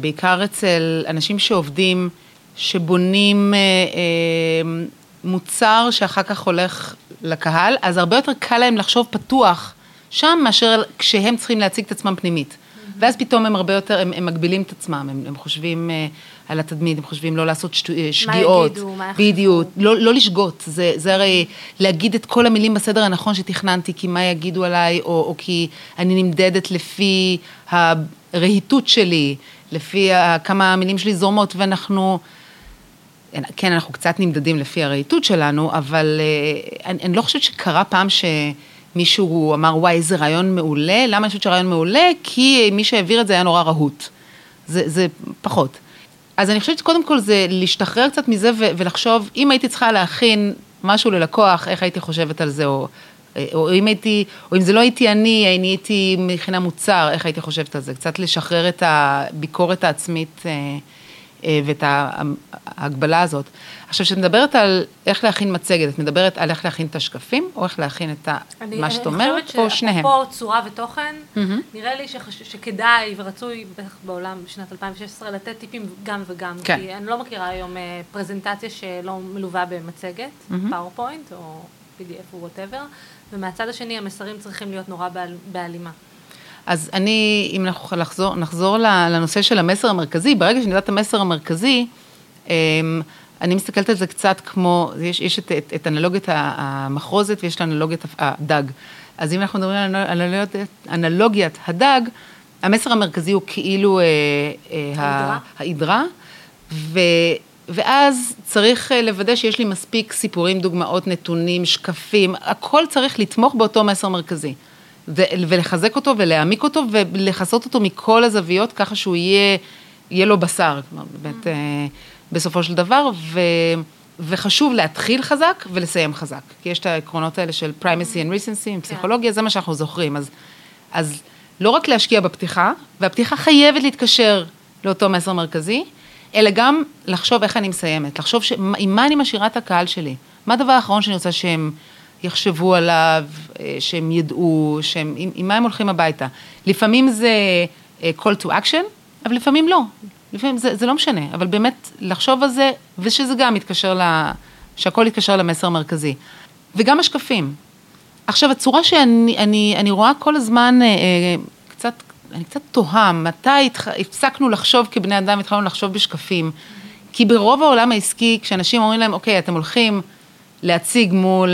בעיקר אצל אנשים שעובדים, שבונים אה, אה, מוצר שאחר כך הולך לקהל, אז הרבה יותר קל להם לחשוב פתוח שם, מאשר כשהם צריכים להציג את עצמם פנימית. ואז פתאום הם הרבה יותר, הם, הם מגבילים את עצמם, הם, הם חושבים אה, על התדמית, הם חושבים לא לעשות שטו, אה, שגיאות. יגידו, מה יחשבו. בדיוק, לא, לא לשגות, זה, זה הרי להגיד את כל המילים בסדר הנכון שתכננתי, כי מה יגידו עליי, או, או כי אני נמדדת לפי הרהיטות שלי, לפי כמה המילים שלי זורמות, ואנחנו, כן, אנחנו קצת נמדדים לפי הרהיטות שלנו, אבל אה, אני, אני לא חושבת שקרה פעם שמישהו אמר, וואי, איזה רעיון מעולה, למה אני חושבת שהרעיון מעולה? כי מי שהעביר את זה היה נורא רהוט. זה, זה פחות. אז אני חושבת שקודם כל זה להשתחרר קצת מזה ו- ולחשוב, אם הייתי צריכה להכין משהו ללקוח, איך הייתי חושבת על זה, או, או אם הייתי, או אם זה לא הייתי אני, אני הייתי מכינה מוצר, איך הייתי חושבת על זה, קצת לשחרר את הביקורת העצמית אה, אה, ואת ה- ההגבלה הזאת. עכשיו, כשאת מדברת על איך להכין מצגת, את מדברת על איך להכין את השקפים, או איך להכין את ה- מה שאת אומרת, או שניהם? אני חושבת שאפרופו צורה ותוכן, נראה לי שחש... שכדאי ורצוי, בטח בעולם בשנת 2016, לתת טיפים גם וגם. כן. כי אני לא מכירה היום אה, פרזנטציה שלא מלווה במצגת, PowerPoint או PDF או whatever, ומהצד השני המסרים צריכים להיות נורא בהל... בהלימה. אז אני, אם אנחנו נחזור ל- לנושא של המסר המרכזי, ברגע שאני יודעת את המסר המרכזי, אמ, אני מסתכלת על זה קצת כמו, יש, יש את, את, את אנלוגיית המחרוזת ויש את אנלוגיית הדג. אז אם אנחנו מדברים על אנלוגיית, אנלוגיית הדג, המסר המרכזי הוא כאילו אה, אה, ההידרה. ההידרה, ו, ואז צריך אה, לוודא שיש לי מספיק סיפורים, דוגמאות, נתונים, שקפים, הכל צריך לתמוך באותו מסר מרכזי. ולחזק אותו ולהעמיק אותו ולכסות אותו מכל הזוויות ככה שהוא יהיה, יהיה לו בשר, כלומר, באמת, אה, בסופו של דבר, ו, וחשוב להתחיל חזק ולסיים חזק. כי יש את העקרונות האלה של primacy and recency, עם פסיכולוגיה, זה מה שאנחנו זוכרים. אז, אז לא רק להשקיע בפתיחה, והפתיחה חייבת להתקשר לאותו מסר מרכזי, אלא גם לחשוב איך אני מסיימת, לחשוב ש... עם מה אני משאירה את הקהל שלי, מה הדבר האחרון שאני רוצה שהם יחשבו עליו, אה, שהם ידעו, שהם, עם, עם מה הם הולכים הביתה. לפעמים זה אה, call to action, אבל לפעמים לא, לפעמים זה, זה לא משנה, אבל באמת לחשוב על זה, ושזה גם יתקשר ל... שהכל יתקשר למסר המרכזי. וגם השקפים. עכשיו, הצורה שאני אני, אני רואה כל הזמן, אה, אה, קצת, אני קצת תוהה, מתי התח, הפסקנו לחשוב כבני אדם, התחלנו לחשוב בשקפים. כי ברוב העולם העסקי, כשאנשים אומרים להם, אוקיי, אתם הולכים להציג מול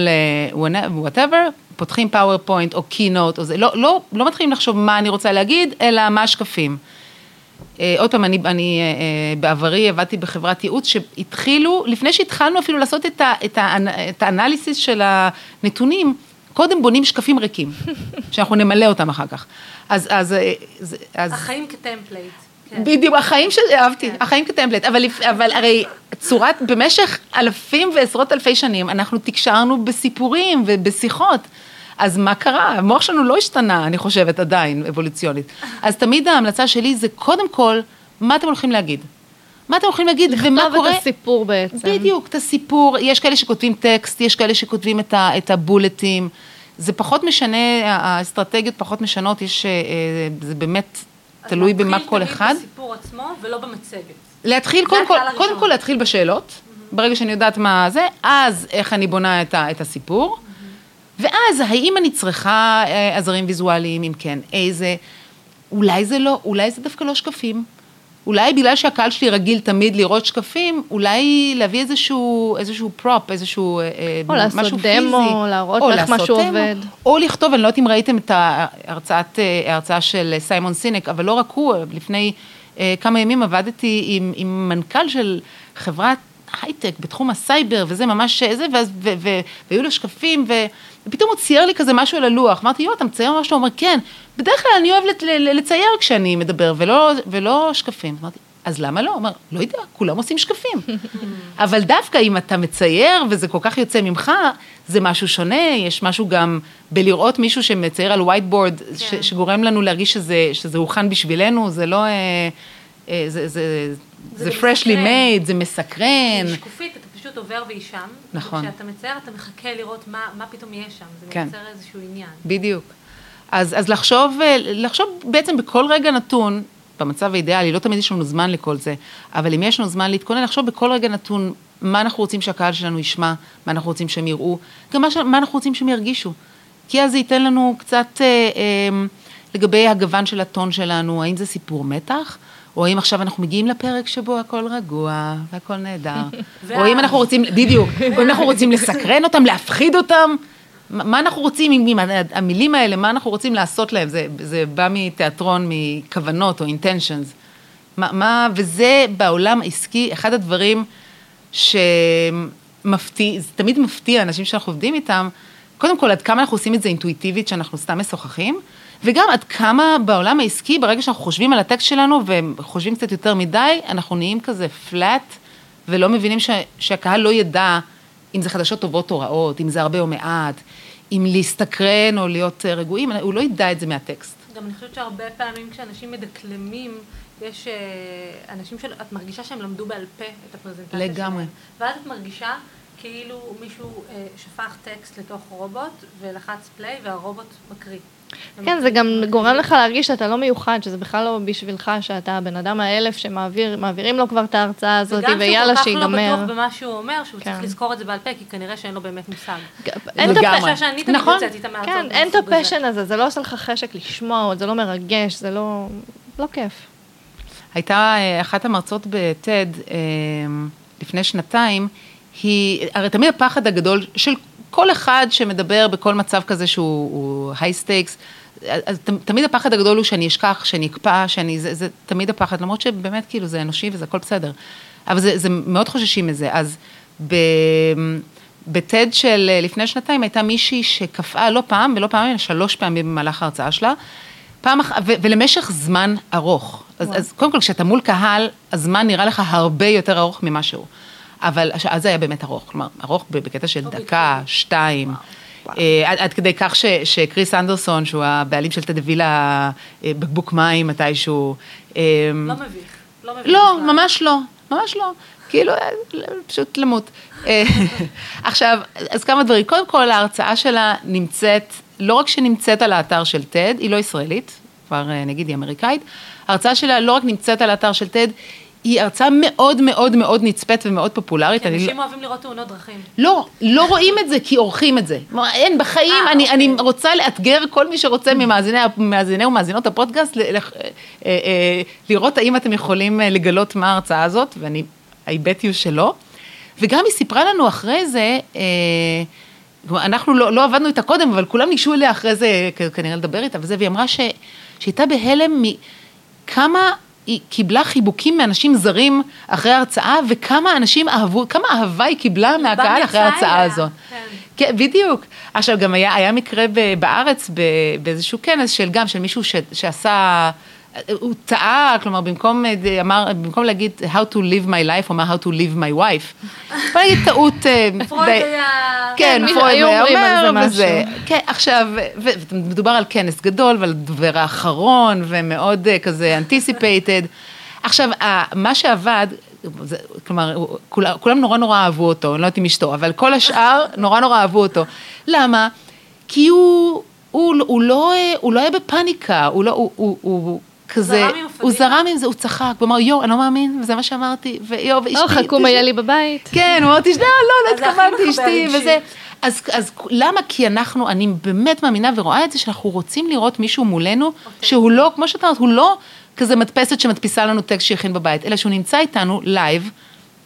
whatever, פותחים PowerPoint או Keynote, או זה, לא, לא, לא מתחילים לחשוב מה אני רוצה להגיד, אלא מה השקפים. אה, עוד פעם, אני, אני אה, אה, בעברי עבדתי בחברת ייעוץ שהתחילו, לפני שהתחלנו אפילו לעשות את, ה, את, ה, את האנליסיס של הנתונים, קודם בונים שקפים ריקים, שאנחנו נמלא אותם אחר כך. אז, אז, אה, זה- אז... החיים כטמפלייט. כן. בדיוק, החיים של, אהבתי, החיים כטמפלט, אבל, אבל הרי צורת, במשך אלפים ועשרות אלפי שנים, אנחנו תקשרנו בסיפורים ובשיחות. אז מה קרה? המוח שלנו לא השתנה, אני חושבת, עדיין, אבולוציונית. אז תמיד ההמלצה שלי זה קודם כל, מה אתם הולכים להגיד? מה אתם הולכים להגיד ומה לכתוב קורה? את הסיפור בעצם. בדיוק, את הסיפור, יש כאלה שכותבים טקסט, יש כאלה שכותבים את, ה, את הבולטים, זה פחות משנה, האסטרטגיות פחות משנות, יש, זה באמת תלוי במה כל אחד. אז להתחיל תמיד בסיפור עצמו ולא במצגת. להתחיל, קודם כל, קודם כל להתחיל בשאלות, ברגע שאני יודעת מה זה, אז איך אני בונה את, ה, את הסיפור, ואז האם אני צריכה אה, עזרים ויזואליים, אם כן, איזה, אולי זה לא, אולי זה דווקא לא שקפים. אולי בגלל שהקהל שלי רגיל תמיד לראות שקפים, אולי להביא איזשהו, איזשהו prop, איזשהו אה, משהו פיזי. או לעשות דמו, להראות או איך משהו דמו, עובד. או לכתוב, אני לא יודעת אם ראיתם את ההרצאת, אה, ההרצאה של סיימון סינק, אבל לא רק הוא, לפני כמה ימים עבדתי עם, עם מנכ"ל של חברת הייטק בתחום הסייבר וזה ממש זה, ואז, ו, ו, והיו לו שקפים, ו, ופתאום הוא צייר לי כזה משהו על הלוח, אמרתי, יואו, אתה מצייר משהו? הוא אומר, כן, בדרך כלל אני אוהב לצייר כשאני מדבר, ולא, ולא שקפים. אמרתי, אז למה לא? הוא אומר, לא יודע, כולם עושים שקפים. אבל דווקא אם אתה מצייר וזה כל כך יוצא ממך, זה משהו שונה, יש משהו גם בלראות מישהו שמצייר על whiteboard, כן. שגורם לנו להרגיש שזה, שזה הוכן בשבילנו, זה לא... אה, אה, זה, זה, זה, זה freshly made, זה מסקרן. שקופית, אתה פשוט עובר והיא שם. נכון. וכשאתה מצייר, אתה מחכה לראות מה, מה פתאום יהיה שם, זה כן. מייצר איזשהו עניין. בדיוק. אז, אז לחשוב, אה, לחשוב בעצם בכל רגע נתון, במצב האידיאלי, לא תמיד יש לנו זמן לכל זה, אבל אם יש לנו זמן להתכונן, לחשוב בכל רגע נתון מה אנחנו רוצים שהקהל שלנו ישמע, מה אנחנו רוצים שהם יראו, גם מה, מה אנחנו רוצים שהם ירגישו. כי אז זה ייתן לנו קצת אה, אה, לגבי הגוון של הטון שלנו, האם זה סיפור מתח, או אם עכשיו אנחנו מגיעים לפרק שבו הכל רגוע והכל נהדר, או אם אנחנו רוצים, בדיוק, או אם אנחנו רוצים לסקרן אותם, להפחיד אותם, מה אנחנו רוצים עם, המילים האלה, מה אנחנו רוצים לעשות להם, זה, זה בא מתיאטרון, מכוונות או מה, וזה בעולם העסקי, אחד הדברים שמפתיע, זה תמיד מפתיע אנשים שאנחנו עובדים איתם, קודם כל עד כמה אנחנו עושים את זה אינטואיטיבית, שאנחנו סתם משוחחים, וגם עד כמה בעולם העסקי, ברגע שאנחנו חושבים על הטקסט שלנו וחושבים קצת יותר מדי, אנחנו נהיים כזה פלאט, ולא מבינים ש, שהקהל לא ידע אם זה חדשות טובות או רעות, אם זה הרבה או מעט, אם להסתקרן או להיות רגועים, הוא לא ידע את זה מהטקסט. גם אני חושבת שהרבה פעמים כשאנשים מדקלמים, יש אה, אנשים שאת מרגישה שהם למדו בעל פה את הפרזנטציה שלהם. לגמרי. ואז את מרגישה כאילו מישהו אה, שפך טקסט לתוך רובוט ולחץ פליי והרובוט מקריא. כן, זה גם גורם לך להרגיש שאתה לא מיוחד, שזה בכלל לא בשבילך, שאתה הבן אדם האלף שמעבירים לו כבר את ההרצאה הזאת, ויאללה, שיגמר. וגם שהוא כל כך לא בטוח במה שהוא אומר, שהוא צריך כן. לזכור את זה בעל פה, כי כנראה שאין לו באמת מושג. אין את הפשן שאני תמיד נכון. יוצאת איתה מהרצאות. כן, אין את הפשן הזה, זה לא עושה לך חשק לשמוע, זה לא מרגש, זה לא, לא כיף. הייתה אה, אחת המרצות בטד אה, לפני שנתיים, היא, הרי תמיד הפחד הגדול של כל אחד שמדבר בכל מצב כזה שהוא high stakes, אז תמיד הפחד הגדול הוא שאני אשכח, שאני אקפא, שאני, זה, זה תמיד הפחד, למרות שבאמת כאילו זה אנושי וזה הכל בסדר. אבל זה, זה מאוד חוששים מזה. אז ב... בטד של לפני שנתיים הייתה מישהי שקפאה לא פעם ולא פעמים, אלא שלוש פעמים במהלך ההרצאה שלה, פעם אחת, ולמשך זמן ארוך. אז, אז קודם כל, כשאתה מול קהל, הזמן נראה לך הרבה יותר ארוך ממה שהוא. אבל אז זה היה באמת ארוך, כלומר, ארוך בקטע של דקה, שתיים. אה, עד, עד כדי כך ש, שקריס אנדרסון, שהוא הבעלים של תדווילה, בקבוק מים מתישהו. אה, לא מביך. לא, מביך לא ממש לא, ממש לא. כאילו, אה, פשוט למות. עכשיו, אז כמה דברים. קודם כל, ההרצאה שלה נמצאת, לא רק שנמצאת על האתר של TED, היא לא ישראלית, כבר נגיד היא אמריקאית, ההרצאה שלה לא רק נמצאת על האתר של TED, היא הרצאה מאוד מאוד מאוד נצפית ומאוד פופולרית. אנשים לא... אוהבים לראות תאונות דרכים. לא, לא רואים את זה כי עורכים את זה. כלומר, אין, בחיים, 아, אני, אוקיי. אני רוצה לאתגר כל מי שרוצה ממאזיני ומאזינות הפודקאסט, אה, אה, לראות האם אתם יכולים אה, לגלות מה ההרצאה הזאת, ואני, I bet you שלא. וגם היא סיפרה לנו אחרי זה, אה, אנחנו לא, לא עבדנו איתה קודם, אבל כולם ניגשו אליה אחרי זה כנראה לדבר איתה וזה, והיא אמרה ש, שהייתה בהלם מכמה היא קיבלה חיבוקים מאנשים זרים אחרי ההרצאה, וכמה אנשים אהבו, כמה אהבה היא קיבלה מהקהל אחרי ההרצאה הזאת. כן. כן, בדיוק. עכשיו, גם היה, היה מקרה בארץ, באיזשהו כנס של גם, של מישהו ש, שעשה... הוא טעה, כלומר, במקום, אמר, במקום להגיד how to live my life, הוא אמר how to live my wife. בוא נגיד טעות... אה, פרויד היה... כן, פרויד היה אומר, וזה... כן, עכשיו, ומדובר על כנס גדול ועל הדובר האחרון, ומאוד אה, כזה anticipated. עכשיו, מה שעבד, זה, כלומר, כולם, כולם נורא נורא אהבו אותו, אני לא יודעת אם אשתו, אבל כל השאר נורא נורא אהבו אותו. למה? כי הוא, הוא, הוא, לא, הוא לא היה בפאניקה, הוא לא, הוא, הוא, הוא כזה, הוא? זרם עם זה, הוא צחק, הוא אמר, יואו, אני לא מאמין, וזה מה שאמרתי, ויואו, ואשתי... או, חכו מה יהיה לי בבית. כן, הוא אמר, לא, לא הכי התכוונתי, מחבר אשתי. וזה. אז, אז למה? כי אנחנו, אני באמת מאמינה ורואה את זה, שאנחנו רוצים לראות מישהו מולנו, שהוא לא, כמו שאת אומרת, הוא לא כזה מדפסת שמדפיסה לנו טקסט שהכין בבית, אלא שהוא נמצא איתנו לייב,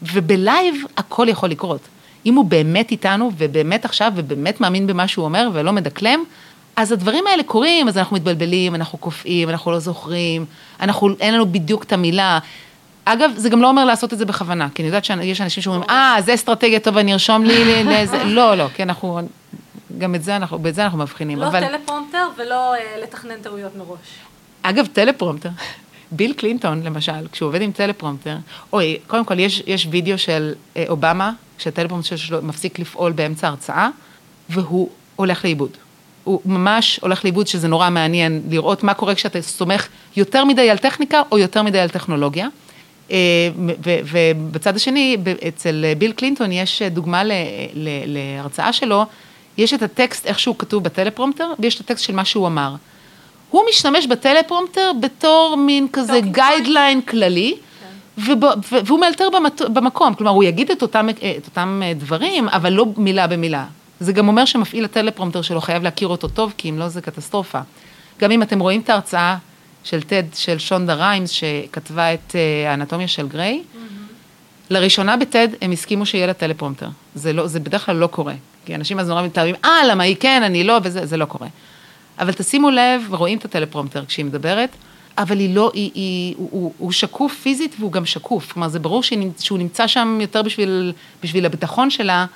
ובלייב הכל יכול לקרות. אם הוא באמת איתנו, ובאמת עכשיו, ובאמת מאמין במה שהוא אומר, ולא מדקלם, אז הדברים האלה קורים, אז אנחנו מתבלבלים, אנחנו קופאים, אנחנו לא זוכרים, אנחנו, אין לנו בדיוק את המילה. אגב, זה גם לא אומר לעשות את זה בכוונה, כי אני יודעת שיש אנשים שאומרים, אה, זה אסטרטגיה טובה, אני ארשום לי, לי, לזה, לא, לא, כי אנחנו, גם את זה אנחנו, באת זה אנחנו מבחינים, לא אבל, טלפרומפטר ולא אה, לתכנן טעויות מראש. אגב, טלפרומפטר, ביל קלינטון, למשל, כשהוא עובד עם טלפרומפטר, אוי, קודם כל, יש, יש וידאו של אה, אובמה, שהטלפרומפטר שלו מפסיק לפעול באמצע ההרצאה, והוא הולך לאיבוד. הוא ממש הולך לאיבוד, שזה נורא מעניין לראות מה קורה כשאתה סומך יותר מדי על טכניקה או יותר מדי על טכנולוגיה. אה, ובצד השני, אצל ביל קלינטון יש דוגמה להרצאה שלו, יש את הטקסט, איך שהוא כתוב בטלפרומפטר, ויש את הטקסט של מה שהוא אמר. הוא משתמש בטלפרומפטר בתור מין כזה. guideline כללי, ו- והוא מאלתר במקום, כלומר הוא יגיד את אותם, את אותם אה, דברים, אבל לא מילה במילה. זה גם אומר שמפעיל הטלפרומפטר שלו חייב להכיר אותו טוב, כי אם לא זה קטסטרופה. גם אם אתם רואים את ההרצאה של טד, של שונדה ריימס, שכתבה את אה, האנטומיה של גריי, לראשונה בטד הם הסכימו שיהיה לה טלפרומפטר. זה, לא, זה בדרך כלל לא קורה. כי אנשים אז נורא מתארים, אה, למה היא כן, אני לא, וזה זה לא קורה. אבל תשימו לב, ורואים את הטלפרומפטר כשהיא מדברת, אבל היא לא, היא, היא, הוא, הוא, הוא שקוף פיזית והוא גם שקוף. כלומר, זה ברור שהוא נמצא שם יותר בשביל, בשביל הביטחון שלה,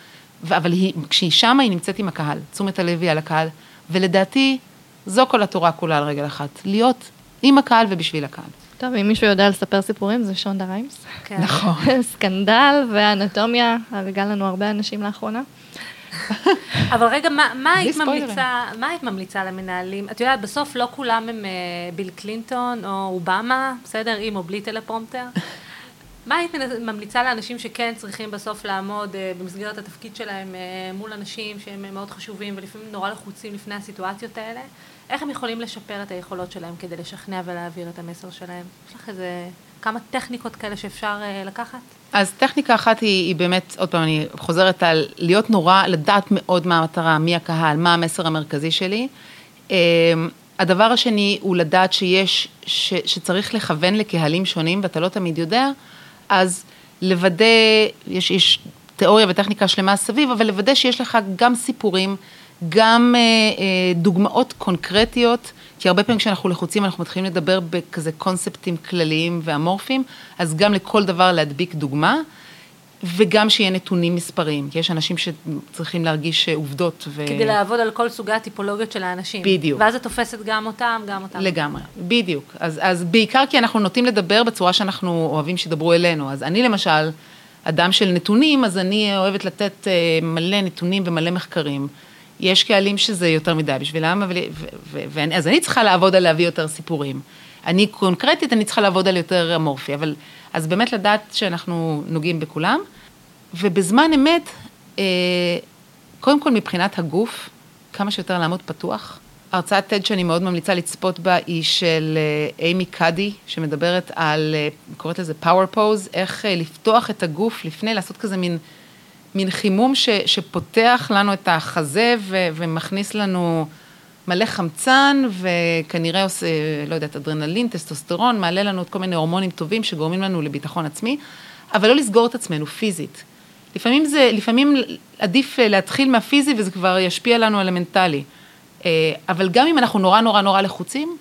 אבל היא, כשהיא שמה, היא נמצאת עם הקהל. תשומת הלב היא על הקהל. ולדעתי, זו כל התורה כולה על רגל אחת. להיות עם הקהל ובשביל הקהל. טוב, אם מישהו יודע לספר סיפורים, זה שונדה ריימס. כן. נכון. Scandal ואנטומיה, הרגה לנו הרבה אנשים לאחרונה. אבל רגע, מה, מה היית. ממליצה, מה היית ממליצה למנהלים? את יודעת, בסוף לא כולם הם אה, ביל קלינטון או אובמה, בסדר, עם או בלי טלפרומפטר. מה היית ממליצה לאנשים שכן צריכים בסוף לעמוד אה, במסגרת התפקיד שלהם אה, מול אנשים שהם מאוד חשובים ולפעמים נורא לחוצים לפני הסיטואציות האלה? איך הם יכולים לשפר את היכולות שלהם כדי לשכנע ולהעביר את המסר שלהם? יש לך איזה כמה טכניקות כאלה שאפשר אה, לקחת? אז טכניקה אחת היא, היא באמת, עוד פעם, אני חוזרת על להיות נורא, לדעת מאוד מה המטרה, מי הקהל, מה המסר המרכזי שלי. הדבר השני הוא לדעת שיש, ש, שצריך לכוון לקהלים שונים ואתה לא תמיד יודע, אז לוודא, יש, יש תיאוריה וטכניקה שלמה סביב, אבל לוודא שיש לך גם סיפורים, גם אה, אה, דוגמאות קונקרטיות, כי הרבה פעמים כשאנחנו לחוצים אנחנו מתחילים לדבר בכזה קונספטים כלליים ואמורפיים, אז גם לכל דבר להדביק דוגמה, וגם שיהיה נתונים מספריים, כי יש אנשים שצריכים להרגיש עובדות. ו... כדי לעבוד על כל סוגי הטיפולוגיות של האנשים. בדיוק. ואז את תופסת גם אותם, גם אותם. לגמרי, בדיוק. אז, אז בעיקר כי אנחנו נוטים לדבר בצורה שאנחנו אוהבים שידברו אלינו. אז אני למשל, אדם של נתונים, אז אני אוהבת לתת אה, מלא נתונים ומלא מחקרים. יש קהלים שזה יותר מדי בשבילם, אבל, ו, ו, ואני, אז אני צריכה לעבוד על להביא יותר סיפורים. אני קונקרטית, אני צריכה לעבוד על יותר אמורפי, אבל אז באמת לדעת שאנחנו נוגעים בכולם, ובזמן אמת, אה, קודם כל מבחינת הגוף, כמה שיותר לעמוד פתוח. הרצאת TED שאני מאוד ממליצה לצפות בה היא של אה, אימי קאדי, שמדברת על, אה, קוראת לזה power pose, איך אה, לפתוח את הגוף לפני, לעשות כזה מין, מין חימום ש, שפותח לנו את החזה ו, ומכניס לנו מלא חמצן, וכנראה עושה, לא יודעת, אדרנלין, טסטוסטרון, מעלה לנו את כל מיני הורמונים טובים שגורמים לנו לביטחון עצמי, אבל לא לסגור את עצמנו פיזית. לפעמים זה, לפעמים עדיף אה, להתחיל מהפיזי וזה כבר ישפיע לנו על המנטלי. אה, אבל גם אם אנחנו נורא נורא נורא לחוצים,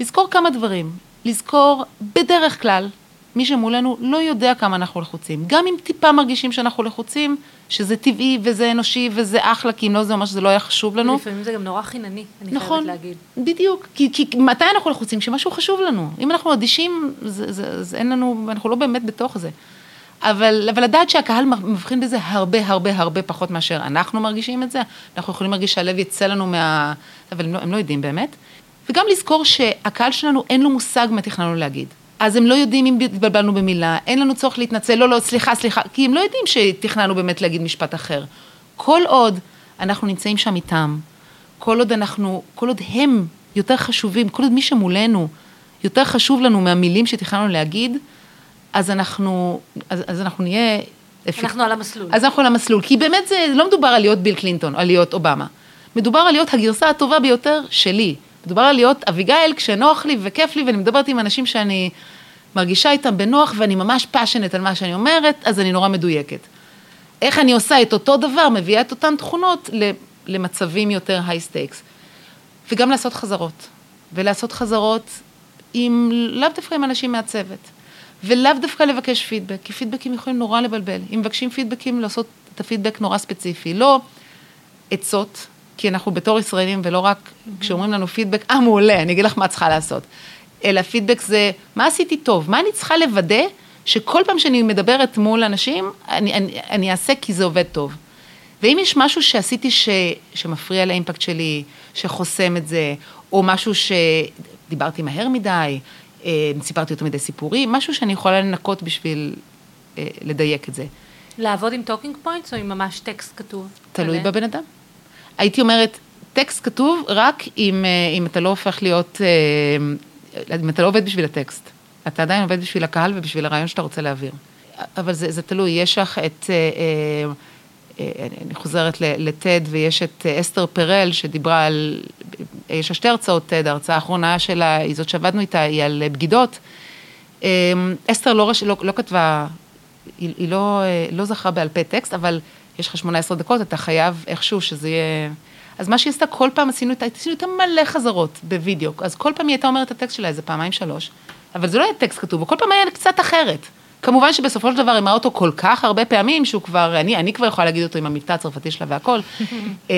לזכור כמה דברים. לזכור, בדרך כלל, מי שמולנו לא יודע כמה אנחנו לחוצים. גם אם טיפה מרגישים שאנחנו לחוצים, שזה טבעי וזה אנושי וזה אחלה, כי אם לא זה אומר שזה לא היה חשוב לנו. לפעמים זה גם נורא חינני, אני נכון, חייבת להגיד. בדיוק, כי, כי מתי אנחנו לחוצים? כשמשהו חשוב לנו. אם אנחנו אדישים, זה, זה, זה אין לנו, אנחנו לא באמת בתוך זה. אבל, אבל לדעת שהקהל מבחין בזה הרבה הרבה הרבה פחות מאשר אנחנו מרגישים את זה, אנחנו יכולים להרגיש שהלב יצא לנו מה... אבל הם לא, הם לא יודעים באמת. וגם לזכור שהקהל שלנו אין לו מושג מה תכננו להגיד. אז הם לא יודעים אם התבלבלנו במילה, אין לנו צורך להתנצל, לא, לא, סליחה, סליחה, כי הם לא יודעים שתכננו באמת להגיד משפט אחר. כל עוד אנחנו נמצאים שם איתם, כל עוד אנחנו, כל עוד הם יותר חשובים, כל עוד מי שמולנו יותר חשוב לנו מהמילים שתכננו להגיד, אז אנחנו, אז, אז אנחנו נהיה... אנחנו על המסלול. אז אנחנו על המסלול, כי באמת זה לא מדובר על להיות ביל קלינטון, על להיות אובמה. מדובר על להיות הגרסה הטובה ביותר שלי. מדובר על להיות אביגיל כשנוח לי וכיף לי, ואני מדברת עם אנשים שאני מרגישה איתם בנוח, ואני ממש passionate על מה שאני אומרת, אז אני נורא מדויקת. איך אני עושה את אותו דבר, מביאה את אותן תכונות למצבים יותר high stakes. וגם לעשות חזרות. ולעשות חזרות עם, לאו דווקא עם אנשים מהצוות. ולאו דווקא לבקש פידבק, כי פידבקים יכולים נורא לבלבל. אם מבקשים פידבקים, לעשות את הפידבק נורא ספציפי. לא עצות, כי אנחנו בתור ישראלים, ולא רק. כשאומרים לנו פידבק, אה, מעולה, אני אגיד לך מה את צריכה לעשות. אלא פידבק זה, מה עשיתי טוב? מה אני צריכה לוודא שכל פעם שאני מדברת מול אנשים, אני, אני, אני אעשה כי זה עובד טוב. ואם יש משהו שעשיתי ש, שמפריע לאימפקט שלי, שחוסם את זה, או משהו שדיברתי מהר מדי, אה, סיפרתי יותר מדי סיפורים, משהו שאני יכולה לנקות בשביל אה, לדייק את זה. לעבוד עם talking points או עם ממש טקסט כתוב? תלוי בבן אדם. הייתי אומרת, טקסט כתוב רק אם, אה, אם אתה לא הופך להיות, אם אתה לא עובד בשביל הטקסט. אתה עדיין עובד בשביל הקהל ובשביל הרעיון שאתה רוצה להעביר. אבל זה, זה תלוי, יש לך את, אני חוזרת לטד ויש את אסתר פרל שדיברה על יש לה שתי הרצאות TED, ההרצאה האחרונה שלה היא זאת שעבדנו איתה, היא על בגידות. אסתר לא, לא, לא כתבה, היא, היא לא, לא זכרה בעל פה טקסט, אבל יש לך 18 דקות, אתה חייב איכשהו שזה יהיה... אז מה שהיא עשתה, כל פעם עשינו איתה, עשינו איתה מלא חזרות בווידאו, אז כל פעם היא הייתה אומרת את הטקסט שלה איזה פעמיים שלוש, אבל זה לא היה טקסט כתוב, וכל פעם היה קצת אחרת. כמובן שבסופו של דבר היא אמרה אותו כל כך הרבה פעמים, שהוא כבר, אני, אני כבר יכולה להגיד אותו עם המבטא הצרפתי שלה והכל. אמ,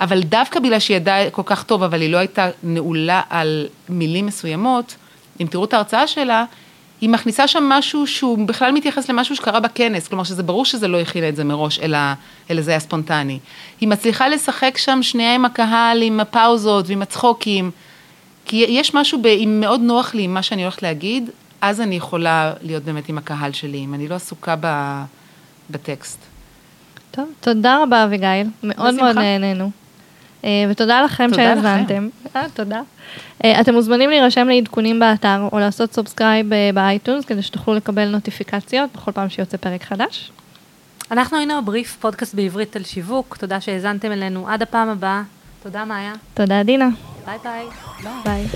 אבל דווקא בגלל שהיא ידעה כל כך טוב, אבל היא לא הייתה נעולה על מילים מסוימות, אם תראו את ההרצאה שלה, היא מכניסה שם משהו שהוא בכלל מתייחס למשהו שקרה בכנס, כלומר שזה ברור שזה לא הכילה את זה מראש, אלא, אלא זה היה ספונטני. היא מצליחה לשחק שם שנייה עם הקהל, עם הפאוזות ועם הצחוקים, כי יש משהו, ב, אם מאוד נוח לי עם מה שאני הולכת להגיד, אז אני יכולה להיות באמת עם הקהל שלי, אם אני לא עסוקה ב, בטקסט. טוב, תודה רבה אביגיל, מאוד מאוד נהנינו. אה, ותודה לכם שהאזנתם. אה, תודה. אה, אתם מוזמנים להירשם לעדכונים באתר או לעשות subscribe ב iTunes כדי שתוכלו לקבל נוטיפיקציות בכל פעם שיוצא פרק חדש. אנחנו היינו הבריף, פודקאסט בעברית על שיווק, תודה שהאזנתם אלינו, עד הפעם הבאה. תודה מאיה. תודה דינה. ביי ביי. ביי.